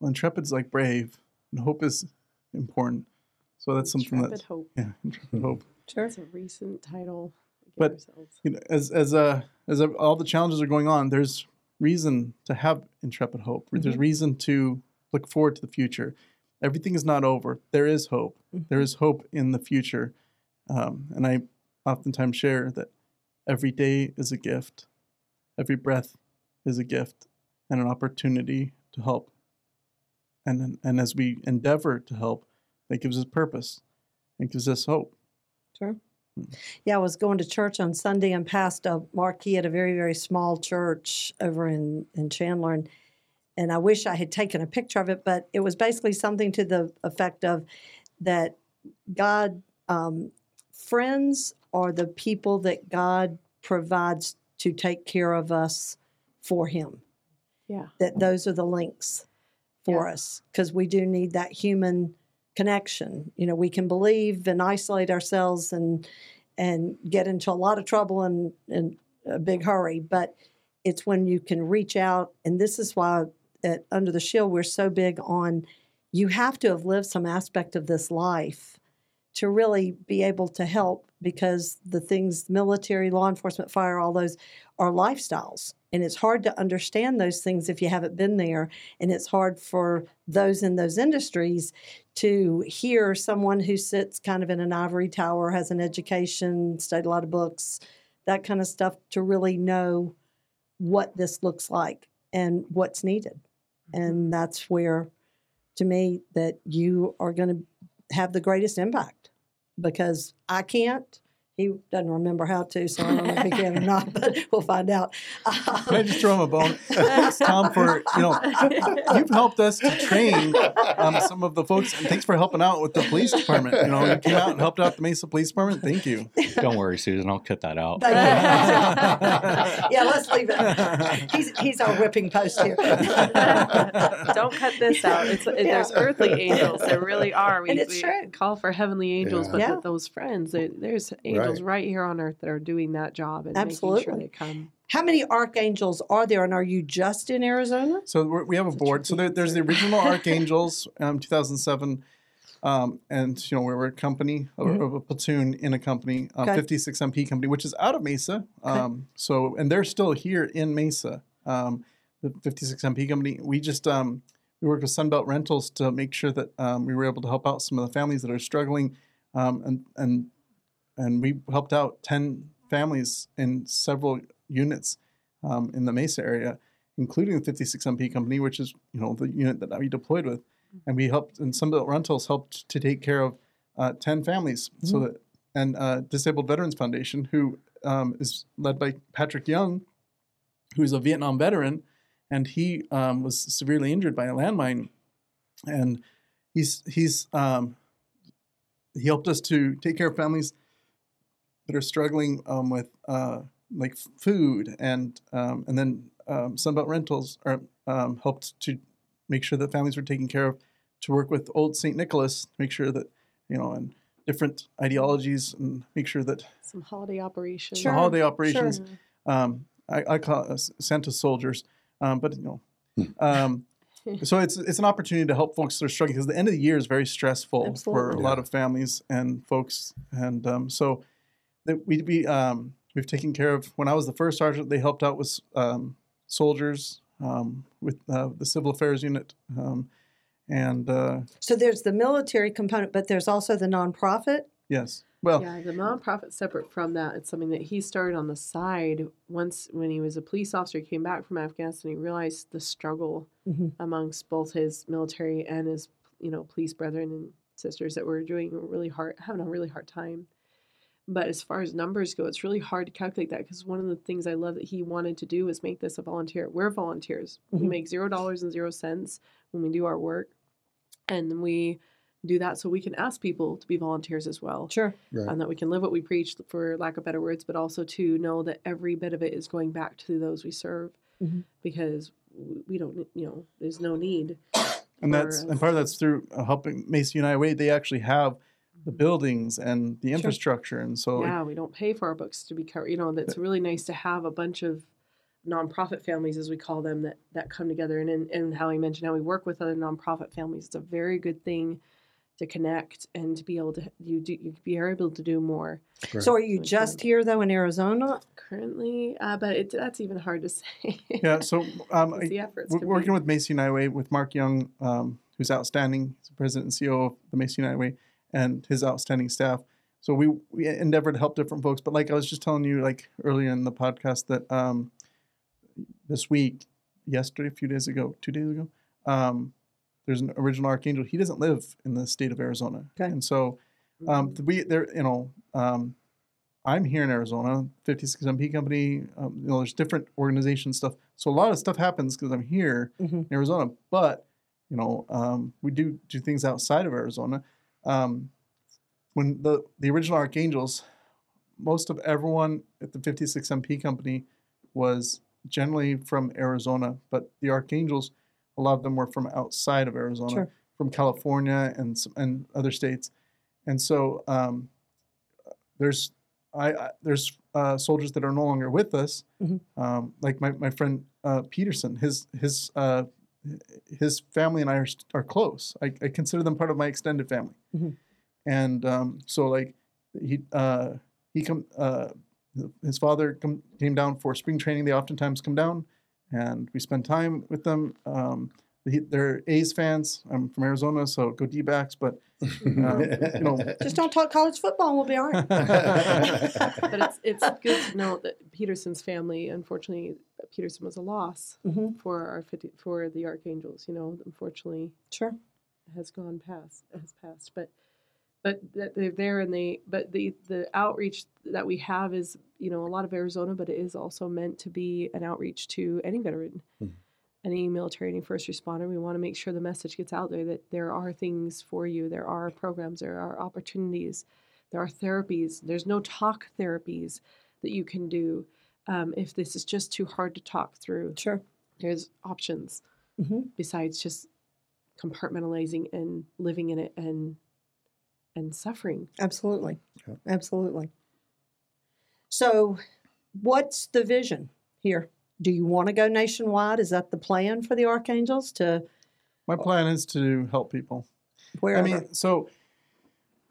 well, intrepid's like brave, and hope is important. So that's something Intrepid that's hope. yeah, intrepid hope. Sure. It's a recent title. But- ourselves. you know, as as uh, as uh, all the challenges are going on, there's reason to have intrepid hope. There's reason to look forward to the future. Everything is not over. There is hope. There is hope in the future, um, and I oftentimes share that every day is a gift. Every breath is a gift and an opportunity to help. And and as we endeavor to help, that gives us purpose and gives us hope. Sure. Yeah, I was going to church on Sunday and passed a marquee at a very, very small church over in, in Chandler. And, and I wish I had taken a picture of it, but it was basically something to the effect of that God, um, friends are the people that God provides to take care of us for Him. Yeah. That those are the links for Yeah. us because we do need that human connection. You know, we can believe and isolate ourselves and and get into a lot of trouble in, in a big hurry. But it's when you can reach out, and this is why at Under the Shield we're so big on you have to have lived some aspect of this life to really be able to help because the things military law enforcement fire all those are lifestyles. And it's hard to understand those things if you haven't been there. And it's hard for those in those industries to hear someone who sits kind of in an ivory tower has an education studied a lot of books that kind of stuff to really know what this looks like and what's needed. And mm-hmm. that's where to me that you are going to have the greatest impact because i can't he doesn't remember how to so i don't know if he can or not but we'll find out Can I just throw him a bone? Thanks, Tom, for you know you've helped us to train um, some of the folks, and thanks for helping out with the police department. You know, you came out and helped out the Mesa Police Department. Thank you. Don't worry, Susan. I'll cut that out. Thank you. yeah, let's leave it. He's, he's our whipping post here. Don't cut this out. It's it, there's earthly angels. There really are. We, And it's we true. call for heavenly angels, Yeah. but Yeah. those friends, there- there's angels Right. right. here on earth that are doing that job and making sure they come. How many archangels are there, and are you just in Arizona? So we're, we have a That's a board. So there, there's the original Archangels, um, 2007, um, and you know we were a company, a, Mhm. a platoon in a company, uh, Okay. 56 MP company, which is out of Mesa. Um, So and they're still here in Mesa. Um, the 56 MP company. We just um, we worked with Sunbelt Rentals to make sure that um, we were able to help out some of the families that are struggling, um, and and and we helped out 10 families in several units um, in the Mesa area, including the 56 MP company, which is you know the unit that we deployed with, and we helped and Sunbelt Rentals helped to take care of uh, 10 families. So that and uh, Disabled Veterans Foundation, who um, is led by Patrick Young, who's a Vietnam veteran, and he um, was severely injured by a landmine, and he's he's um, he helped us to take care of families that are struggling um, with uh, like food and um, and then um, Sunbelt Rentals are um, helped to make sure that families were taken care of. To work with Old St. Nicholas, make sure that you know and different ideologies and make sure that Some holiday operations. Sure. the holiday operations. Sure. Um, I, I call it uh, Santa soldiers, um, but you know. Um, so it's it's an opportunity to help folks that are struggling because the end of the year is very stressful for a Absolutely. lot of families and folks, and um, so that we we um, we've taken care of. When I was the first sergeant, they helped out with um, soldiers um, with uh, the civil affairs unit, um, and uh, So there's the military component, but there's also the nonprofit. yes, well, Yeah, the nonprofit separate from that. It's something that he started on the side once when he was a police officer. He came back from Afghanistan. He realized the struggle Mhm. amongst both his military and his, you know, police brethren and sisters that were doing a really hard, having a really hard time. But as far as numbers go, it's really hard to calculate that because one of the things I love that he wanted to do was make this a volunteer. We're volunteers. We Mhm. make zero dollars and zero cents when we do our work, and then we do that so we can ask people to be volunteers as well Sure. Right. and that we can live what we preach for lack of better words but also to know that every bit of it is going back to those we serve Mhm. because we don't, you know, there's no need. and that's and part of that's through uh, helping Mesa United Way. They actually have the buildings and the infrastructure, and so like, yeah, we don't pay for our books to be covered. You know, that's really nice to have a bunch of nonprofit families, as we call them, that that come together. And and, and how he mentioned how we work with other nonprofit families. It's a very good thing to connect and to be able to you do you be able to do more. So are you just one? here though in Arizona? Currently, uh, but it, that's even hard to say. yeah. So um, Because the efforts we're working be- with Mesa United Way with Mark Young, um, who's outstanding. He's the president and CEO of the Mesa United Way, and his outstanding staff. So we we endeavor to help different folks. But like I was just telling you, like earlier in the podcast, that um, this week, yesterday, a few days ago, two days ago, um, there's an original archangel. He doesn't live in the state of Arizona, Okay. and so um, Mm-hmm. we there, you know, um, I'm here in Arizona, 56 MP company. Um, you know, there's different organization stuff. So a lot of stuff happens because I'm here Mhm. in Arizona. But you know, um, we do do things outside of Arizona. Um, when the the original Archangels, most of everyone at the 56 MP company was generally from Arizona, but the Archangels, a lot of them were from outside of Arizona, Sure. from California and and other states, and so um, there's I, I there's uh, soldiers that are no longer with us, Mhm. um, like my, my friend uh, Peterson. His his uh, his family and I are, are close. I, I consider them part of my extended family, Mhm. and um, so like he uh, he come uh, his father come, came down for spring training. They oftentimes come down, and we spend time with them. Um, they're A's fans. I'm from Arizona, so go D-backs. But um, you know, Just don't talk college football and we'll be all right. but it's it's good to know that Peterson's family, unfortunately, Peterson was a loss Mhm. for our 50, for the Archangels. You know, unfortunately, Sure. has gone past has passed but but that they're there and they but the the outreach that we have is you know a lot of arizona but it is also meant to be an outreach to any veteran Mhm. Any military any first responder we want to make sure the message gets out there that there are things for you there are programs there are opportunities there are therapies there's no talk therapies that you can do um, if this is just too hard to talk through Sure. there's options hmm besides just compartmentalizing and living in it and and suffering. Absolutely. Yep. Absolutely. So, what's the vision here? Do you want to go nationwide? Is that the plan for the Archangels to my plan is to help people. wherever? I mean, so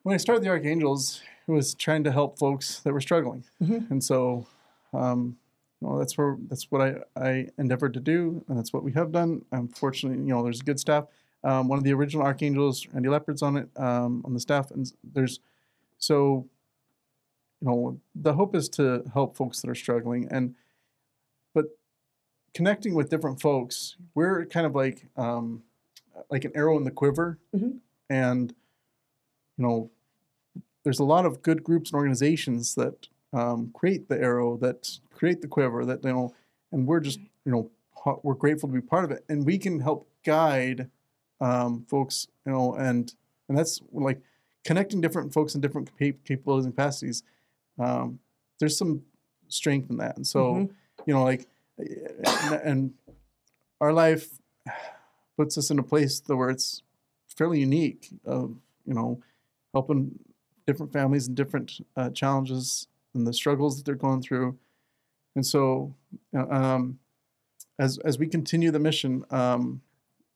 when I started the Archangels, it was trying to help folks that were struggling, Mhm. and so, um, you know, that's where that's what I, I endeavored to do, and that's what we have done. Unfortunately, you know, there's good staff. Um, one of the original Archangels, Randy Leopard's on it um, on the staff, and there's so, you know, the hope is to help folks that are struggling, and connecting with different folks, we're kind of like um, like an arrow in the quiver, Mhm. and you know, there's a lot of good groups and organizations that um, create the arrow, that create the quiver, that you know, and we're just you know we're grateful to be part of it, and we can help guide um, folks, you know, and and that's like connecting different folks in different cap- capabilities and capacities. Um, there's some strength in that, and so Mhm. you know, like, and, our life puts us in a place where it's fairly unique of you know helping different families and different uh, challenges and the struggles that they're going through and so uh, um, as as we continue the mission um,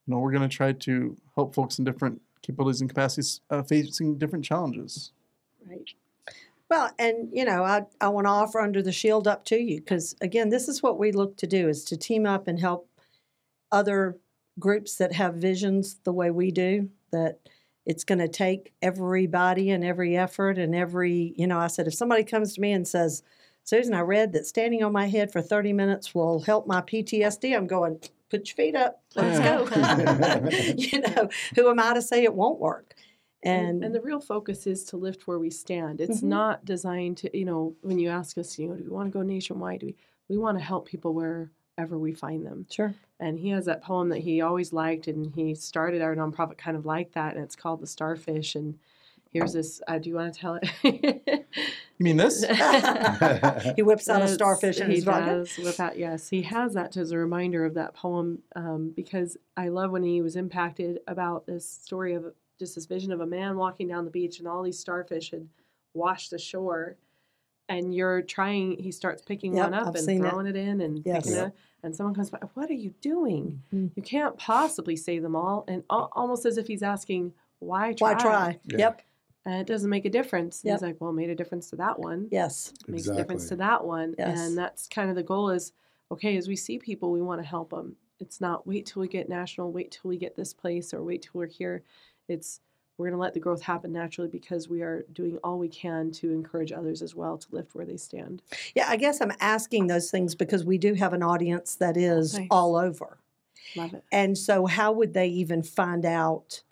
you know we're going to try to help folks in different capabilities and capacities uh, facing different challenges Right. Well, and you know, I, I want to offer under the shield up to you because again, this is what we look to do is to team up and help other groups that have visions the way we do. That it's going to take everybody and every effort and every you know. I said if somebody comes to me and says, "Susan, I read that standing on my head for thirty minutes will help my PTSD," I'm going, "Put your feet up, let's go." you know, who am I to say it won't work? And, And, and the real focus is to lift where we stand. It's Mhm. not designed to, you know, when you ask us, you know, do we want to go nationwide? Do we, we want to help people wherever we find them. sure. And he has that poem that he always liked, and he started our nonprofit kind of like that, and it's called The Starfish. And here's this. Uh, do you want to tell it? You mean this? he whips out a starfish in he his bucket. does whip out. Yes, he has that as a reminder of that poem um, because I love when he was impacted about this story of just this vision of a man walking down the beach and all these starfish had washed ashore, and you're trying. He starts picking Yep, one up I've and seen it. throwing it, in and Yes. picking it, up, and someone comes by. What are you doing? Mhm. You can't possibly save them all, and al- almost as if he's asking, "Why try?" Why try? Yeah. Yep. And it doesn't make a difference. And Yep. He's like, "Well, it made a difference to that one." Yes. makes a difference to that one. Yes. And that's kind of the goal is okay, as we see people, we want to help them. It's not wait till we get national, wait till we get this place, or wait till we're here. It's we're going to let the growth happen naturally because we are doing all we can to encourage others as well to lift where they stand. Yeah, I guess I'm asking those things because we do have an audience that is Nice. all over. Love it. And so, how would they even find out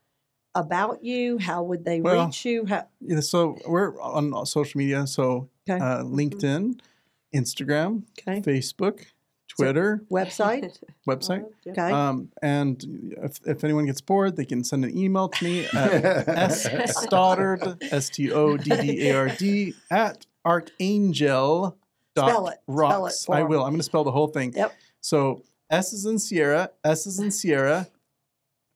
about you? How would they Well, reach you? How, Yeah, so we're on social media. So Okay. uh, LinkedIn, Instagram, okay. Facebook, Twitter, Website. website. Okay. Um, and if, if anyone gets bored, they can send an email to me at s stoddard s t o d d a r d at archangel Spell dot it. Spell it rocks. for will. I'm going to spell the whole thing. Yep. So S is in Sierra, S is in Sierra,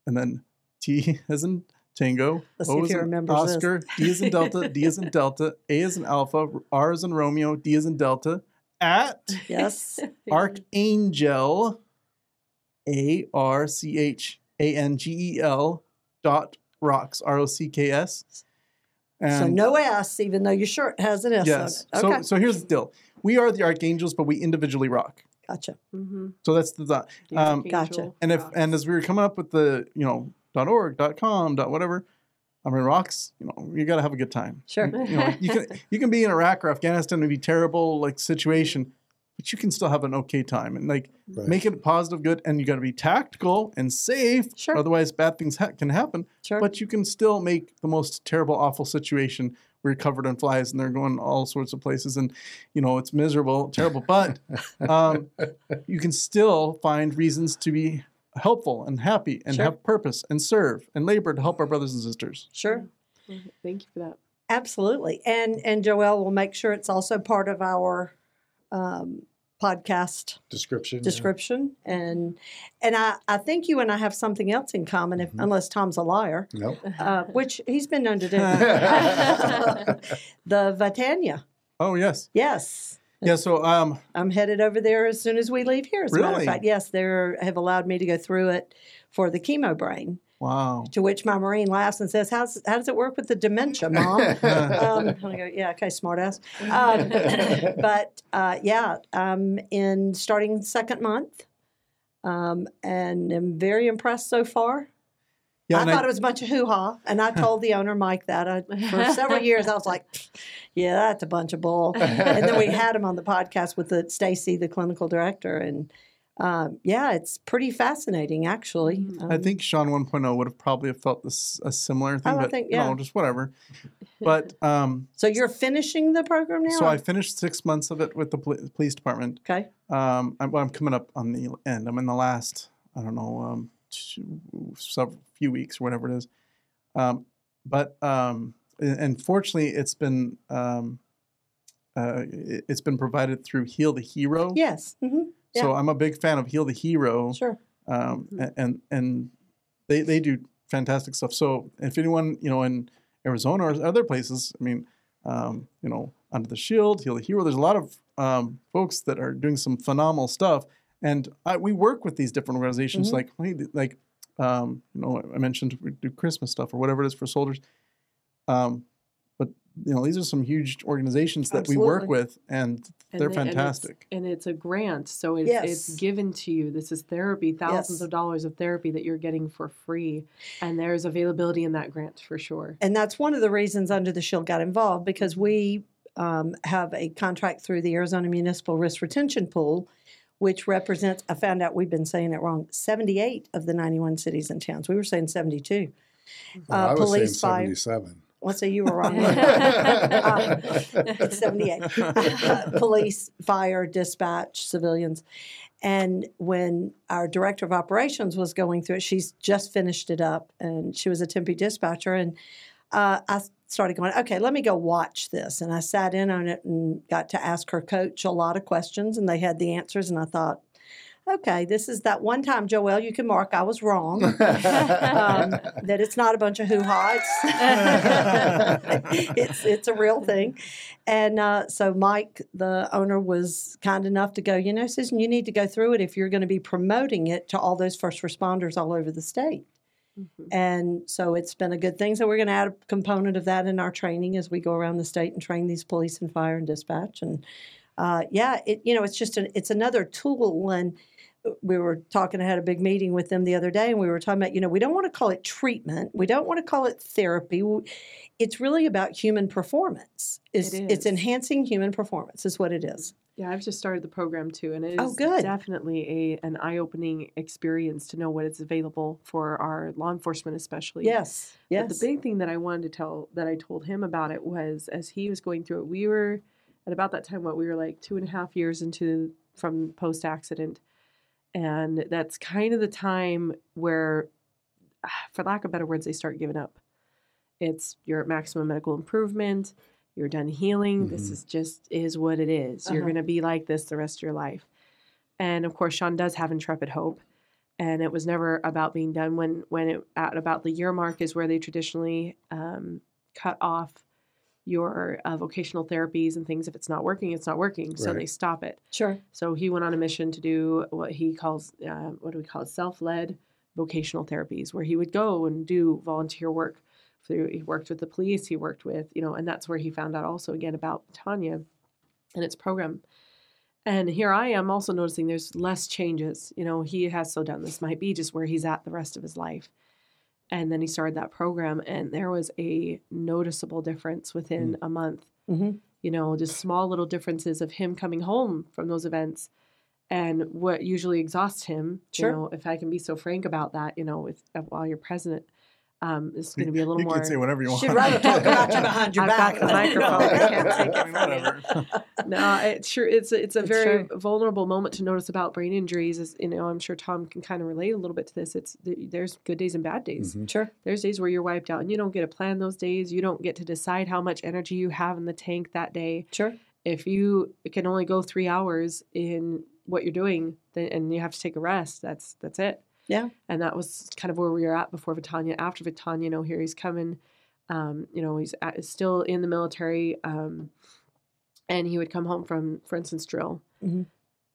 and then T is in Tango, Let's see O if is he in remembers this. Oscar, D is in Delta, D is in Delta, A is in Alpha, R is in Romeo, D is in Delta, at Yes. Archangel, A R C H A N G E L dot rocks, R O C K S. so no S, even though your shirt has an S yes. on it. Okay. So, so here's the deal. We are the archangels, but we individually rock. gotcha. mm-hmm. So that's the thought. Um, Gotcha. And if and as we were coming up with the you know dot org dot com dot whatever, I mean rocks. You know you got to have a good time. Sure. You know you can you can be in Iraq or Afghanistan and be terrible like situation, but you can still have an okay time and like Right. make it positive, good, and you got to be tactical and safe. Sure. Otherwise, bad things ha- can happen. Sure. But you can still make the most terrible, awful situation where you're covered in flies and they're going all sorts of places, and you know it's miserable, terrible. But um, you can still find reasons to be helpful and happy and Sure. have purpose and serve and labor to help our brothers and sisters. Sure. Thank you for that. Absolutely. And and Joelle will make sure it's also part of our um, podcast Description. yeah. description. And and I, I think you and I have something else in common, if, Mhm. unless Tom's a liar, Nope. uh, which he's been known to do. the Vitanya. Oh yes, Yes. Yeah. So um, I'm headed over there as soon as we leave here. As a matter of Really? fact, yes, they have allowed me to go through it for the chemo brain. wow. To which my Marine laughs and says, "How's how does it work with the dementia, Mom?" um, and I go, "Yeah, okay, smartass." Um, but uh, yeah, um, in starting second month, um, and am very impressed so far. Yeah, I thought it was a bunch of hoo ha, and I told the owner Mike that. I, for several years, I was like, "Yeah, that's a bunch of bull." and then we had him on the podcast with the Stacy, the clinical director, and um, yeah, it's pretty fascinating, actually. I Um, think Sean 1.0 would have probably have felt this a similar thing, I but think- you know, just whatever. But um, so. You're finishing the program now. so I finished six months of it with the police department. okay. Um, I'm, I'm coming up on the end. I'm in the last, I don't know, um, two, several, few weeks or whatever it is. Um, but um, and fortunately, it's been um, uh, it- it's been provided through Heal the Hero. Yes. hmm So I'm a big fan of Heal the Hero. Sure. um, Mhm. and and they they do fantastic stuff. So if anyone you know in Arizona or other places, I mean, um, you know, Under the Shield, Heal the Hero, there's a lot of um, folks that are doing some phenomenal stuff, and I, we work with these different organizations. Mhm. Like like um, you know, I mentioned we do Christmas stuff or whatever it is for soldiers. Um, but you know, these are some huge organizations that we work with, and And they're they- and it's- fantastic. And it's, a grant, so it's, Yes. it's given to you. This is therapy, thousands Yes. of dollars of therapy that you're getting for free. And there's availability in that grant for sure. And that's one of the reasons Under the Shield got involved because we um, have a contract through the Arizona Municipal Risk Retention Pool, which represents, I found out we've been saying it wrong, 78 of the 91 cities and towns. We were saying 72. Well, Uh, I was police, saying fire. 77. Let's say you were wrong. Uh, it's 78. Police, fire, dispatch, civilians. And when our director of operations was going through it, she's just finished it up and she was a Tempe dispatcher. And uh, I started going, okay, let me go watch this. And I sat in on it and got to ask her coach a lot of questions, and they had the answers. And I thought, okay, this is that one time, Joelle, you can mark I was wrong. um, that it's not a bunch of hoo ha. It's, it's it's a real thing, and uh, so Mike, the owner, was kind enough to go. You know, Susan, you need to go through it if you're going to be promoting it to all those first responders all over the state. Mhm. And so it's been a good thing. So we're going to add a component of that in our training as we go around the state and train these police and fire and dispatch. And uh, yeah, it you know it's just an, it's another tool. And we were talking. I had a big meeting with them the other day, and we were talking about you know we don't want to call it treatment. We don't want to call it therapy. It's really about human performance. It's, It it's enhancing human performance. Is what it is. Yeah, I've just started the program too, and it is Oh, good. definitely a an eye opening experience to know what is available for our law enforcement, especially. Yes. Yes. But the big thing that I wanted to tell that I told him about it was as he was going through it, we were at about that time what we were like two and a half years into from post accident. And that's kind of the time where, ah, for lack of better words, they start giving up. It's you're at maximum medical improvement, you're done healing. This Mhm. is just is what it is. You're Uh-huh. gonna be like this the rest of your life. And of course, Sean does have intrepid hope and it was never about being done when when it at about the year mark is where they traditionally um, cut off your uh, vocational therapies and things if it's not working it's not working so they stop it sure. so he went on a mission to do what he calls uh, what do we call it self-led vocational therapies where he would go and do volunteer work through he worked with the police he worked with you know and that's where he found out also again about tanya and its program. And here i am also noticing there's less changes you know he has so done this might be just where he's at the rest of his life. And then he started that program and there was a noticeable difference within a month. Hmm you know, just small little differences of him coming home from those events and what usually exhausts him. Sure. You know, if I can be so frank about that, you know, with uh, while you're president, um, it's going to be a little you more. can say whatever you want. She'd rather talk about you behind your I've back. got the microphone. I can't take I it mean, whatever. no, it's sure it's a- it's a It's very true. vulnerable moment to notice about brain injuries. Is you know, I'm sure Tom can kind of relate a little bit to this. It's there's good days and bad days. Mhm. Sure. There's days where you're wiped out and you don't get to plan those days. You don't get to decide how much energy you have in the tank that day Sure. if you can only go three hours in what you're doing then, and you have to take a rest that's that's it Yeah. and that was kind of where we were at before Vitanya. After Vitanya, you know, here he's coming. Um, you know, he's at, still in the military, um, and he would come home from, for instance, drill, Mhm.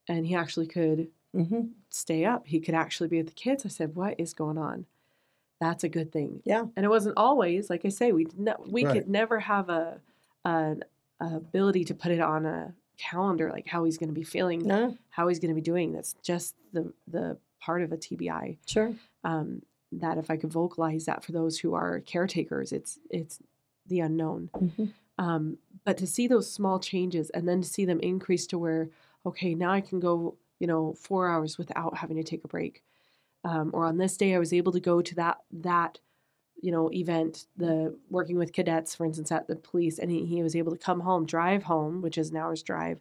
and he actually could hmm stay up. He could actually be with the kids. I said, "What is going on?" That's a good thing. Yeah. and it wasn't always like I say. We ne- we Right. could never have a an ability to put it on a calendar like how he's going to be feeling, No. how he's going to be doing. That's just the the part of a TBI Sure. um, that if I could vocalize that for those who are caretakers, it's it's the unknown. hmm Um, but to see those small changes and then to see them increase to where okay, now I can go, you know, four hours without having to take a break, um, or on this day I was able to go to that that you know event, the working with cadets, for instance, at the police, and he, he was able to come home, drive home, which is an hour's drive.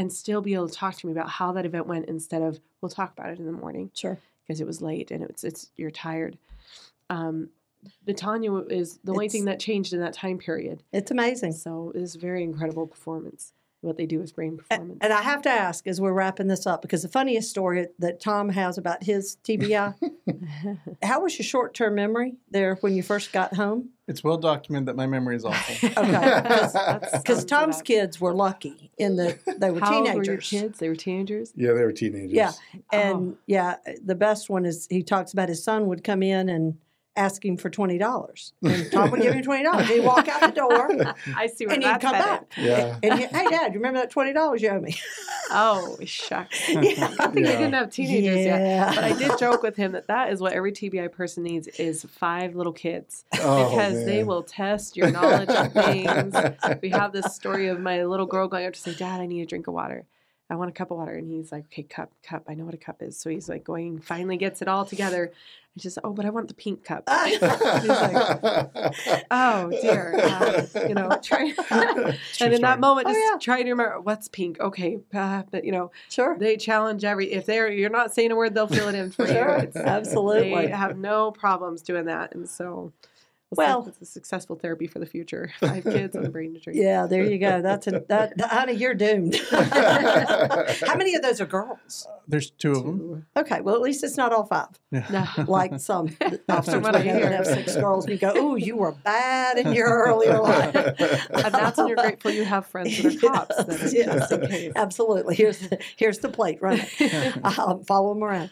And still be able to talk to me about how that event went instead of we'll talk about it in the morning Sure. because it was late and it's it's you're tired. Um, Vitanya is the only thing that changed in that time period. It's amazing. So it is very incredible performance. What they do is brain performance. And I have to ask as we're wrapping this up because the funniest story that Tom has about his TBI. how was your short term memory there when you first got home? It's well documented that my memory is awful. Okay. Because Tom's up. kids were lucky in that they were How old teenagers. were your kids? They were teenagers. Yeah, they were teenagers. Yeah. Oh. And yeah, the best one is he talks about his son would come in and ask him for twenty dollars, and Tom would give him twenty dollars. He'd walk out the door, I see where and he'd come back. Yeah. And he, hey, Dad, you remember that twenty dollars you owe me? Oh shucks. Yeah. I think I Yeah. didn't have teenagers yet. But I did joke with him that that is what every TBI person needs is five little kids Oh, because they will test your knowledge of things. we have this story of my little girl going up to say, Dad, I need a drink of water. I want a cup of water. And he's like, okay, cup, cup. I know what a cup is. So he's like going, finally gets it all together. It's just, oh, but I want the pink cup. He's like, oh dear. Uh, you know, try. and in that moment, Oh, just yeah. trying to remember what's pink. Okay. Uh, but, you know, sure. they challenge every, if they're, you're not saying a word, they'll fill it in for Sure. you. It's, Absolutely. they have no problems doing that. And so, Well- it's a successful therapy for the future. Five kids and a brain injury. Yeah, there you go. That's a that, that honey, you're doomed. How many of those are girls? There's two of them. Okay, well at least it's not all five. No. Like some officers what I would have, hear. have six girls, and you go, oh, you were bad in your earlier life." and that's when you're grateful you have friends that are cops. That are Yeah. just in case. Absolutely. Here's the, here's the plate. Run it. um, follow them around.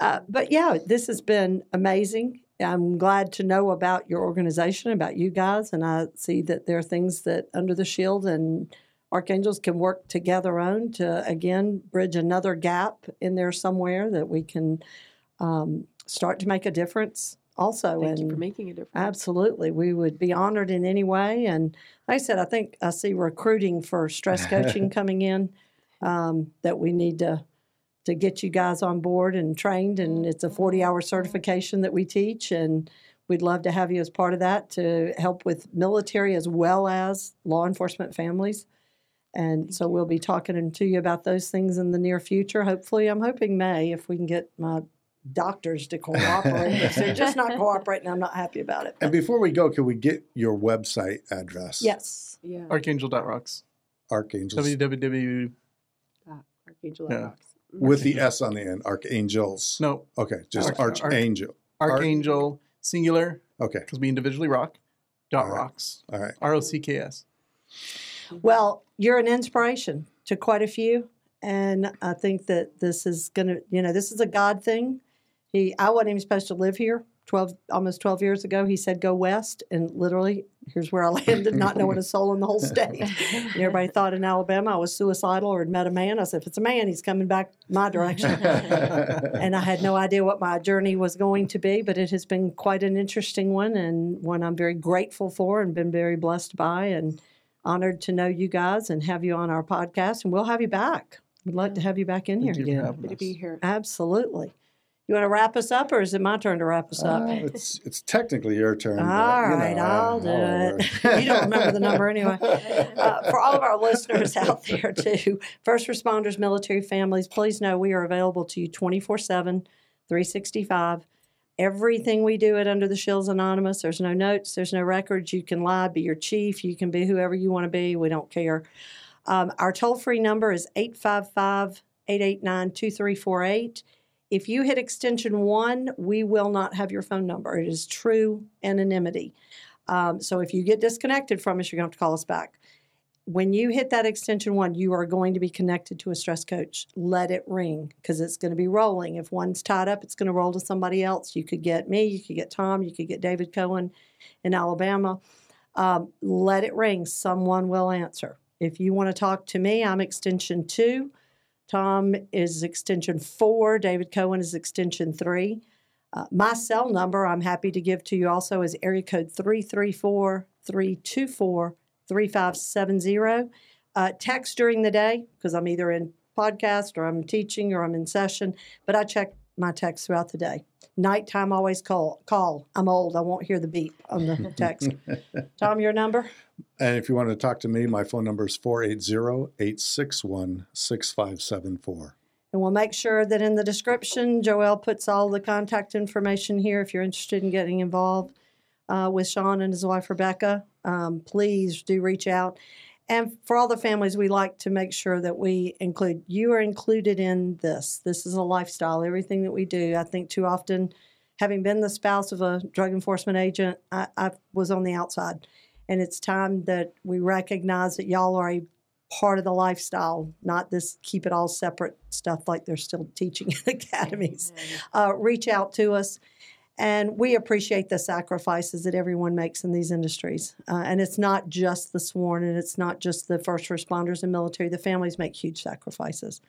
Uh, but yeah, this has been amazing. I'm glad to know about your organization, about you guys, and I see that there are things that Under the Shield and Archangels can work together on to again bridge another gap in there somewhere that we can um, start to make a difference. Also, Thank you for making a difference. Absolutely. We would be honored in any way. And like I said, I think I see recruiting for stress coaching coming in um, that we need to to get you guys on board and trained. And it's a 40 hour certification that we teach. And we'd love to have you as part of that to help with military as well as law enforcement families. And so we'll be talking to you about those things in the near future. Hopefully, I'm hoping May if we can get my doctors to cooperate. if they're just not cooperating, I'm not happy about it. and before we go, can we get your website address? Yes. Yeah. Archangel.rocks. Archangels www. Ah, Archangel Yeah. Rocks. with the S on the end. Archangels. No, Okay, just Arch- Archangel. Archangel singular Okay, because we individually rock. Dot All right. rocks. all right. R O C K S. Well, you're an inspiration to quite a few. And I think that this is going to, you know, this is a God thing. He, I wasn't even supposed to live here 12, almost 12 years ago. He said, go west. And literally, here's where I landed, not knowing a soul in the whole state. And everybody thought in Alabama I was suicidal or had met a man. I said, if it's a man, he's coming back my direction. and I had no idea what my journey was going to be, but it has been quite an interesting one and one I'm very grateful for and been very blessed by and honored to know you guys and have you on our podcast. And we'll have you back. We'd like to have you back in here Thank you for again. having Happy to be here. Absolutely. You want to wrap us up, or is it my turn to wrap us up? Uh, it's it's technically your turn. All but, you right, know, I'll do I'll it. you don't remember the number anyway. Uh, for all of our listeners out there, too, first responders, military families, please know we are available to you 24 7, 365. Everything we do at Under the Shields Anonymous, there's no notes, there's no records. You can lie, be your chief, you can be whoever you want to be. We don't care. Um, our toll free number is 855 889 2348. If you hit extension one, we will not have your phone number. It is true anonymity. Um, so if you get disconnected from us, you're going to have to call us back. When you hit that extension one, you are going to be connected to a stress coach. Let it ring because it's going to be rolling. If one's tied up, it's going to roll to somebody else. You could get me, you could get Tom, you could get David Cohen in Alabama. Um, let it ring. Someone will answer. If you want to talk to me, I'm extension two. Tom is extension four. David Cohen is extension three. Uh, my cell number, I'm happy to give to you also, is area code 334 324 3570. Uh, Text during the day, because I'm either in podcast or I'm teaching or I'm in session, but I check my text throughout the day. Nighttime, always call. Call. I'm old. I won't hear the beep on the text. Tom, your number? And if you want to talk to me, my phone number is 480 861 6574. And we'll make sure that in the description, Joelle puts all the contact information here if you're interested in getting involved uh, with Sean and his wife Rebecca. Um, please do reach out. And for all the families, we like to make sure that we include you are included in this. This is a lifestyle. Everything that we do, I think too often, having been the spouse of a drug enforcement agent, I, I was on the outside. And it's time that we recognize that y'all are a part of the lifestyle, not this keep it all separate stuff like they're still teaching in academies. Uh, reach out to us. And we appreciate the sacrifices that everyone makes in these industries. Uh, and it's not just the sworn and it's not just the first responders and military. The families make huge sacrifices.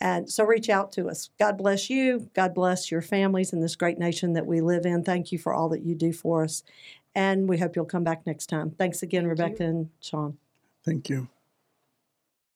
And so reach out to us. God bless you. God bless your families in this great nation that we live in. Thank you for all that you do for us. And we hope you'll come back next time. Thanks again, Thank you. Rebecca and Sean. Thank you.